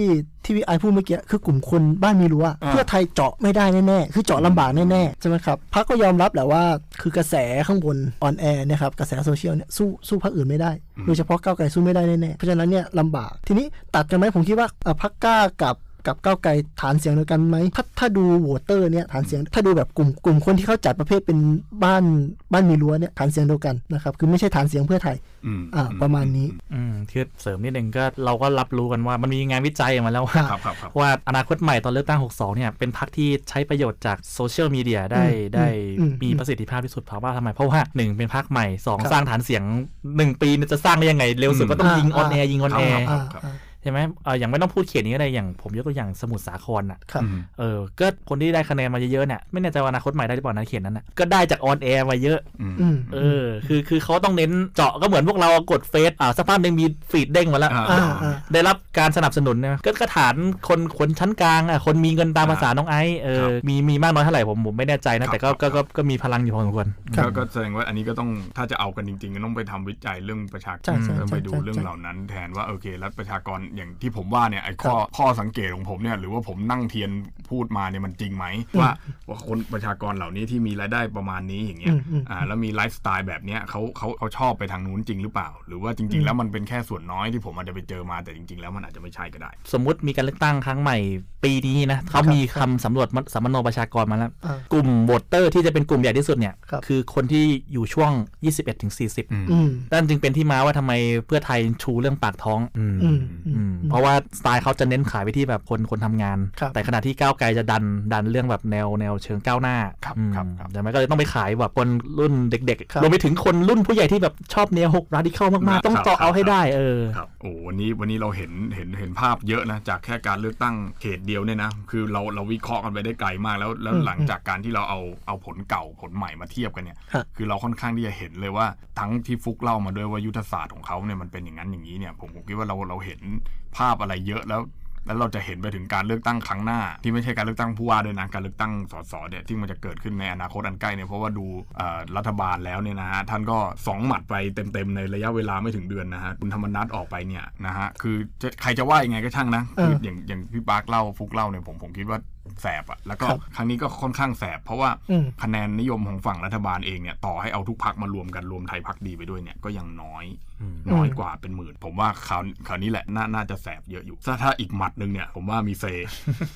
ที่พี่ไอพูดเมื่อกี้คือกลุ่มคนบ้านมีรั้วอ่าเพื่อไทยเจาะไม่ได้แน่ๆคือเจาะลำบากแน่ๆใช่ไหมครับพรรคก็ยอมรับแหละว่าคือกระแสข้างบน on air เนี่ยครับกระแสโซเชียลเนี่ยสู้สู้พรรคอื่นไม่ได้โดยเฉพาะก้าวไกลสู้ไม่ได้แน่ๆเพราะฉะนั้นเนี่ยลำบากทีนี้ตัดกันไหมผมคิดว่าเอ่อพักกล้ากับ กับก้าวไกลฐานเสียงเดียวกันไหมถ้าถ้าดูโหวตเตอร์เนี่ยฐานเสียงถ้าดูแบบกลุ่มกลุ่มคนที่เขาจัดประเภทเป็นบ้านบ้านมีรั้วเนี่ยฐานเสียงเดียวกันนะครับคือไม่ใช่ฐานเสียงเพื่อไทยอืมอ่าประมาณนี้อืมคือเสริมนิดนึงก็เราก็รับรู้กันว่ามันมีงานวิจัยออกมาแล้วว่าครับครับครับว่าอนาคตใหม่ตอนเลือกตั้ง 62 เนี่ยเป็นพรรคที่ใช้ประโยชน์จากโซเชียลมีเดียได้อืมได้อืมมีอืมประสิทธิภาพที่สุดเพราะว่าทำไมเพราะว่า1เป็นพรรคใหม่ครับ2สร้างฐานเสียง1ปีเนี่ยจะสร้างได้ยังไงเร็วสุดก็ต้องอ่ายิงออนแอร์อ่ายิงออนแอร์ครับอ่าอ่า ใช่ไหมเอออย่างไม่ต้องพูดเขียนนี้ก็ได้อย่างผมยกตัวอย่างสมุทรสาครอะครับอืมเออก็คนที่ได้คะแนนมาเยอะๆเนี่ยไม่แน่ใจว่าอนาคตใหม่ได้หรือเปล่านะเขียนนั้นนะก็ได้จากออนแอร์มาเยอะอืมอืมเออ คือคือเขาต้องเน้นเจาะก็เหมือนพวกเรากดเฟซอ่าสักพักหนึ่งมีฟีดเด้งมาแล้วอ่าอ่าอ่าได้รับการสนับสนุนนะก็กระฐานคนคนชั้นกลางอะคนมีเงินตามอ่าภาษาน้องไอซ์เอครัอบมีมีมากน้อยเท่าไหร่ผมผมไม่แน่ใจครันะบแต่ก็ครับก็ก็ก็มีพลังอยู่พอสมควรครับก็ก็แสดงว่าอันนี้ก็ต้องถ้าจะเอากันจริงๆก็ต้องไปทำวิจัยเรื่องประชากรใช่ใช่ต้องไปดูใช่เรื่องใช่เหล่านั้น แทนว่าโอเคแล้วประชากรอย่างที่ผมว่าเนี่ยไอ้ข้อข้อสังเกตของผมเนี่ยหรือว่าผมนั่งเทียนพูดมาเนี่ยมันจริงไหมว่าว่าคนประชากรเหล่านี้ที่มีรายได้ประมาณนี้อย่างเงี้ยอืมอืมอ่าแล้วมีไลฟ์สไตล์แบบเนี้ยเขาเขาเขาชอบไปทางนู้นจริงหรือเปล่า หรือว่าจริง ๆ แล้วมันเป็นแค่ส่วนน้อยที่ผมอาจจะไปเจอมาแต่จริง ๆ แล้วมันอาจจะไม่ใช่ก็ได้ สมมุติมีการเลือกตั้งครั้งใหม่ปีนี้นะเขามีคำสำรวจสำมะโนประชากรมาแล้วอ่ากลุ่ม voter ที่จะเป็นกลุ่มใหญ่ที่สุดเนี่ยครับคือคนที่อยู่ช่วง 21ถึง40อืมอืมนั่นจึงเป็นที่มาว่าทำไมเพื่อไทยชูเรื่องปากท้องอืมอืมอืมเพราะว่าสไตล์เขาจะเน้นขายไปที่แบบคนคนทำงานครับแต่ขณะที่ก้าวไกลจะดันดันเรื่องแบบแนวแนวเชิงก้าวหน้าครับอืมครับครับแต่มันก็เลยต้องไปขายแบบคนรุ่นเด็กครับๆรวมไปถึงคนรุ่นผู้ใหญ่ที่แบบชอบแนวหก radical มากๆ ต้องครับเจาะเอาให้ครับได้เออครับโอ้วันนี้วันนี้เราเห็นเห็นเห็นภาพเยอะนะจากแค่การเลือกตั้งเขตเดียวเนี่ยนะคือเราเราวิเคราะห์กันไปได้ไกลมากแล้วแล้วอืมหลังจากการที่เราเอาเอาผลเก่าผลใหม่มาเทียบกันเนี่ยฮะคือเราค่อนข้างที่จะเห็นเลยว่าทั้งที่ฟุกเล่ามาด้วยว่ายุทธศาสตร์ของเขาเนี่ยมันเป็นอย่างนั้นอย่างนี้เนี่ยผมผมคิดว่าเราเราเห็นภาพอะไรเยอะแล้ว แล้วเราจะเห็นไปถึงการเลือกตั้งครั้งหน้า ที่ไม่ใช่การเลือกตั้งผู้ว่าด้วยนะการเลือกตั้งสสเนี่ยที่มันจะเกิดขึ้นในอนาคตอันใกล้เนี่ยเพราะว่าดูเอ่อรัฐบาลแล้วเนี่ยนะฮะท่านก็สองหมัดไปเต็มๆในระยะเวลาไม่ถึงเดือนนะฮะคุณธรรมนัฐออกไปเนี่ยนะฮะคือจะใครจะว่ายังไงก็ช่างนะคือเออออย่างอย่างพี่ปาร์คเล่าฟุกเล่าเนี่ยผมผมคิดว่าแสบอะแล้วก็ครับครั้งนี้ก็ค่อนข้างแสบ เพราะว่าอืมคะแนนนิยมของฝั่งรัฐบาลเองเนี่ยต่อให้เอาทุกพักมารวมกันรวมไทยพักดีไปด้วยเนี่ยก็ยังน้อย น้อยกว่าเป็นหมื่น ผมว่าคราวคราวนี้แหละน่าน่าจะแสบเยอะอยู่ ถ้าถ้าอีกหมัดหนึ่งเนี่ย ผมว่ามีเซ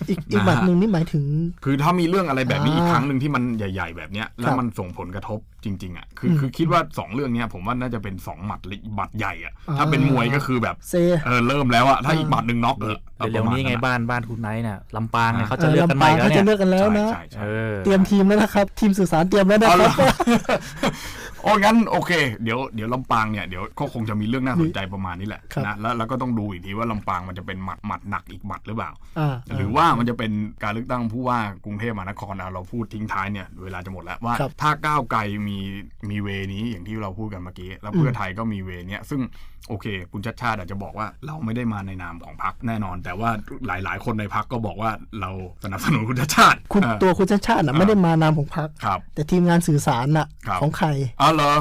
อีกอีกนะฮะบัตรหนึ่งนี่หมายถึง คือถ้ามีเรื่องอะไรแบบนี้อ่าอีกครั้งหนึ่งที่มันใหญ่ ๆ แบบเนี้ยแล้วครับมันส่งผลกระทบจริง ๆอะคืออืมคือคิดว่า 2 เรื่องเนี้ยผมว่าน่าจะเป็น 2 หมัดเล็กบัตรใหญ่อะอ่าถ้าเป็นมวยก็คือแบบเซเออเริ่มแล้วอะถ้าอีกอ่าหมัดหนึ่งน็อกเอออาเร็วๆนี้ไงประมาณบ้านบ้านคุณไนท์เนี่ยลำปางเนี่ยอ่าเขาจะเลือกกันใหม่แล้วเขาเนี่จะยเลือกกันแล้วนะใช่ใช่เอใช่อเตรียมทีมแล้วนะครับ ทีมสื่อสารเตรียมแล้วนะเอาคเหรรัอบโอ้งั้นโอเค เดี๋ยวเดี๋ยวลำปางเนี่ยเดี๋ยวก็คงจะมีเรื่องน่าสนใจประมาณนี้แหละครับนะแล้วแล้วก็ต้องดูอีกทีว่าลำปางมันจะเป็นหมัดหมัดหนักอีกหมัดหรือเปล่าอ่าหรือว่ามันจะเป็นการเลือกตั้งผู้ว่ากรุงเทพมหานครอะเราพูดทิ้งท้ายเนี่ยเวลาจะหมดแล้วว่าครับถ้าก้าวไกลมีมีเวนี้อย่างที่เราพูดกันเมื่อกี้แล้วเพื่อไทยก็มีเวเนี้ยซึ่งโอเค คุณชัดชาติอาจจะบอกว่าเราไม่ได้มาในนามของพรรคแน่นอน แต่ว่าหลายๆ คนในพรรคก็บอกว่าเราสนับสนุนคุณชัดชาติคุณเออตัวคุณชาติชาติน่ะอ่าไม่ได้มานามของพรรคครับแต่ทีมงานสื่อสารน่ะครับของใครอ๋อเหรอ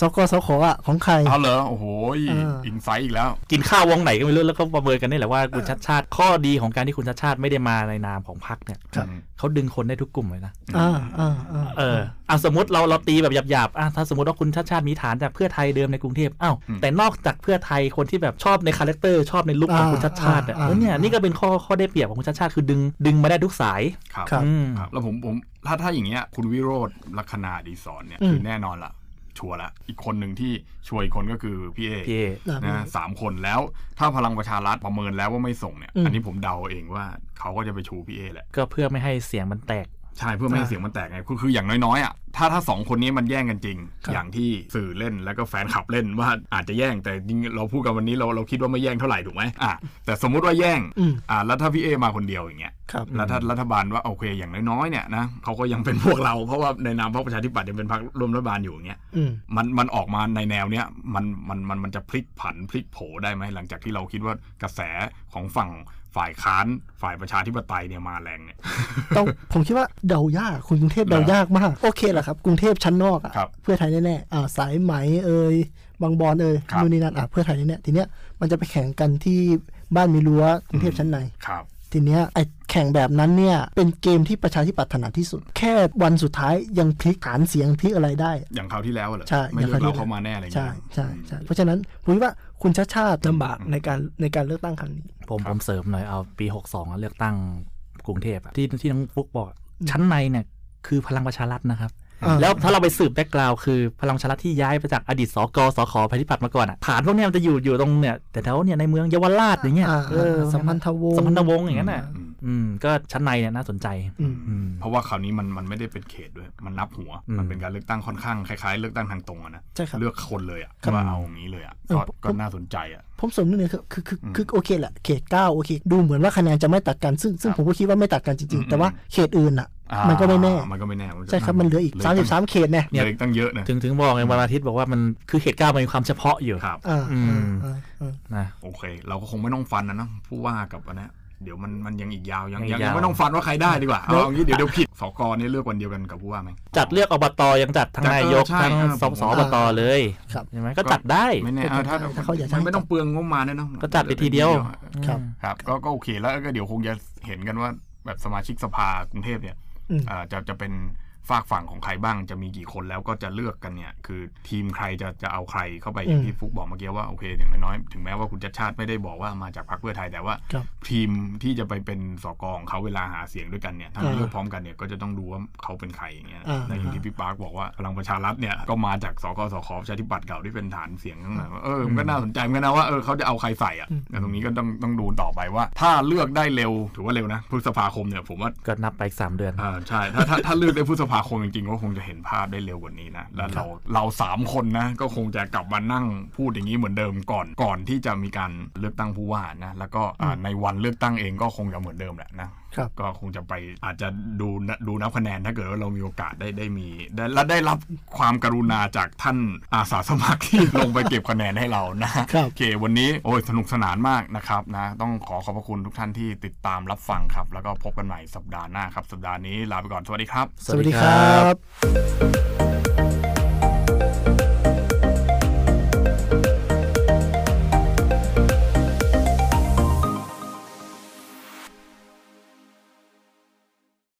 สกสขอะของใครเอาเหรอโอ้โหอ่าอินไซต์อีกแล้ว กินข้าววงไหนก็ไม่รู้แล้วก็ประเมินกันนี่แหละว่าคุณชัดชาติ ข้อดีของการที่คุณชัดชาติไม่ได้มาในนามของพรรคเนี่ยครับเขาดึงคนได้ทุกกลุ่มเลยนะอ่าอ่าอ่าเอออะสมมติเราเราตีแบบหยาบๆอะถ้าสมมติว่าคุณชัชชาติมีฐานจากเพื่อไทยเดิมในกรุงเทพอ้าวอืมแต่นอกจากเพื่อไทยคนที่แบบชอบใน character ชอบใน look ของคุณชัชชาติอะอ่าแล้วเนี่ยนี่ก็เป็นข้อข้อได้เปรียบของคุณชัชชาติคือดึงดึงมาได้ทุกสายครับครับอืมครับแล้วผมผมถ้าถ้าอย่างเงี้ยคุณวิโรจน์ลักขณาอดิศรเนี่ยอืมคือแน่นอนละ ชัวร์ละ อีกคนหนึ่งที่ช่วยอีกคนก็คือพี่เอพี่เออ่านะสามคนแล้วถ้าพลังประชารัฐประเมินแล้วว่าไม่ส่งเนี่ยอืมอันนี้ผมเดาเองว่าเขาก็จะไปชูพี่เอแหละ ก็เพื่อไม่ให้เสียงมันแตก ใช่เพื่อไม่ให้เสียงมันแตกไงคือคืออย่างน้อยๆอะถ้าถ้าสองคนนี้มันแย่งกันจริงครับอย่างที่สื่อเล่นแล้วก็แฟนคลับเล่นว่าอาจจะแย่งแต่จริงเราพูดกันวันนี้เราเราคิดว่าไม่แย่งเท่าไหร่ถูกไหมอะแต่สมมุติว่าแย่งอืมอะแล้วถ้าพี่เอมาคนเดียวอย่างเงี้ยครับแล้วถ้ารัฐบาลว่าโอเคอย่างน้อยๆเนี่ยนะเขาก็ยังเป็นพวกเราเพราะว่าในนามพรรคประชาธิปัตย์ยังเป็นพรรคร่วมรัฐบาลอยู่อย่างเงี้ยอืมมันมันออกมาในแนวเนี้ยมันมันมันมันจะพลิกผันพลิกโผได้ไหมหลังจากที่เราคิดว่ากระแสของฝั่ง ฝ่ายค้านฝ่ายประชาธิปไตยเนี่ยมาแรงเนี่ยต้องผมคิดว่าเดายากคุณกรุงเทพเดายากมาก โอเคแหละครับ กรุงเทพชั้นนอกอะครับเพื่อไทยแน่ๆอ่าสายไหมเอ่ยบางบอนเอ่ยครับนู่นนี่นั่นอะเพื่อไทยแน่ๆทีเนี้ยมันจะไปแข่งกันที่บ้านมีรั้วกรุงเทพชั้นในครับทีเนี้ยไอ้แข่งแบบนั้นเนี่ย เป็นเกมที่ประชาธิปัตย์ถนัดที่สุด แค่วันสุดท้ายยังพลิกฐานเสียงพลิกอะไรได้ อย่างคราวที่แล้วเหรอใช่ไม่อย่างเลือกคราวที่เราเข้ามาแน่อะไรอย่างใช่เงี้ยใช่ใช่เพราะฉะนั้นผมคิดว่า คุณชัชชาติลำบากในการในการเลือกตั้งครั้งนี้ ผมครับผมเสริมหน่อยเอาปี 62อะเลือกตั้งกรุงเทพอะที่ที่น้องฟุกบอกชั้นในเนี่ยคือพลังประชารัฐนะครับอ่าแล้วถ้าเราไปสืบ background คือพลังประชารัฐที่ย้ายไปจากอดีตสกสขประชาธิปัตย์มาก่อนอะฐานพวกเนี้ยมันจะอยู่อยู่ตรงเนี่ยแต่แถวเนี่ยในเมืองเยาวราชอย่างเงี้ยอ่าเออสัมพันธวงศ์สัมพันธวงศ์อย่างนั้นน่ะ อืมอืมก็ชั้นในเนี่ยน่าสนใจอืมอืมเพราะว่าคราวนี้มันมันไม่ได้เป็นเขตด้วย มันนับหัวอืมมันเป็นการเลือกตั้งค่อนข้างคล้ายๆ เลือกตั้งทางตรงอะนะใช่ครับเลือกคนเลยอะครับว่าเอาอย่างนี้เลยอะเออก็ผมก็น่าสนใจอะผมสมนิดนึงคือคือคืออืมคือโอเคแหละเขตเก้าโอเคดูเหมือนว่าคะแนนจะไม่ตัดกันซึ่งซึ่งครับผมก็คิดว่าไม่ตัดกันจอืริงมๆแต่ว่าเขตอื่นอะอ่ามันก็ไม่แน่ มันก็ไม่แน่จะใช่ครับ มันเหลืออีกตั้ง33 เขตเนี่ยเหลืออีกตั้งเยอะนะ ถึงถึงบอกไงวันอาทิตย์บอกว่ามันคือเขตเก้ามันมีความเฉพาะอยู่ ครับอ่าอืมอ่าอ่านะ โอเค เราก็คงไม่ต้องฟันนะเนอะผู้ว่ากับอันเนี้ย เดี๋ยวมันมันยังอีกยาวยังยังอียังกยาวยังไม่ต้องฟันว่าใครได้ดีกว่าเอาอย่างนี้เดี๋ยวเดี๋ยวผิดสกเนี่ยเลือกวันเดียวกันกับผู้ว่าไหมจัดเลือกอบตยังจัดทั้งจัดนายกเออใช่ทั้งเออสผมสอบตเลยครับใช่ไหมก็จัดได้ไม่แน่ก็เออถ้าถ้าเขาอยากจะมันให้ไม่ต้องเปลืองงบประมาณด้วยเนาะก็จัดไปทีเดียวครับครับก็ก็โอเคแล้วก็เดี๋ยวคงจะเห็นกันว่าแบบสมาชิกสภากรุงเทพเนี่ยอืมเอ่อจะจะเป็น ฝากฝั่งของใครบ้างจะมีกี่คนแล้วก็จะเลือกกันเนี่ย คือทีมใครจะจะเอาใครเข้าไปอย่างที่ฟุกบอกเมื่อกี้ว่าโอเคอย่างน้อยๆถึงแม้ว่าคุณชัดชาติไม่ได้บอกว่ามาจากพรรคเพื่อไทยแต่ว่าครับทีมที่จะไปเป็นสกของเขาเวลาหาเสียงด้วยกันเนี่ยถ้าอ่าเลือกพร้อมกันเนี่ยก็จะต้องดูว่าเขาเป็นใครอย่างเงี้ยอ่าในอย่างที่พี่ปาร์คบอกว่าพลังประชารัฐเนี่ยก็มาจากสกสคประชาธิปัตย์เก่าที่เป็นฐานเสียงทั้งนั้นเออมันก็น่าสนใจเหมือนกันนะว่าเออเขาจะเอาใครใส่อะแต่ตรงนี้ก็ต้องต้องดูต่อไปว่า ถ้าเลือกได้เร็วถือว่าเร็วนะพฤษภาคมเนี่ยผมว่าก็นับไปอีกสามเดือนอ่าใช่ถ้าถ้าถ้าเลือกได้พฤษภาคมจริงๆก็คงจะเห็นภาพได้เร็วกว่านี้นะแล้วเราเราสามคนนะก็คงจะกลับมานั่งพูดอย่างนี้เหมือนเดิมก่อนก่อนที่จะมีการเลือกตั้งผู้ว่านะแล้วก็อ่าในวันเลือกตั้งเองก็คงจะเหมือนเดิมแหละนะครับ ก็คงจะไปอาจจะดูนะดูนับคะแนนถ้าเกิดว่าเรามีโอกาสได้ได้มีได้และได้รับความกรุณาจากท่านอาสาสมัครที่ลงไปเก็บคะแนนให้เรานะครับโอเค วันนี้โอ้ยสนุกสนานมากนะครับนะ ต้องขอขอบพระคุณทุกท่านที่ติดตามรับฟังครับ แล้วก็พบกันใหม่สัปดาห์หน้าครับ สัปดาห์นี้ลาไปก่อนสวัสดีครับ สวัสดีครับ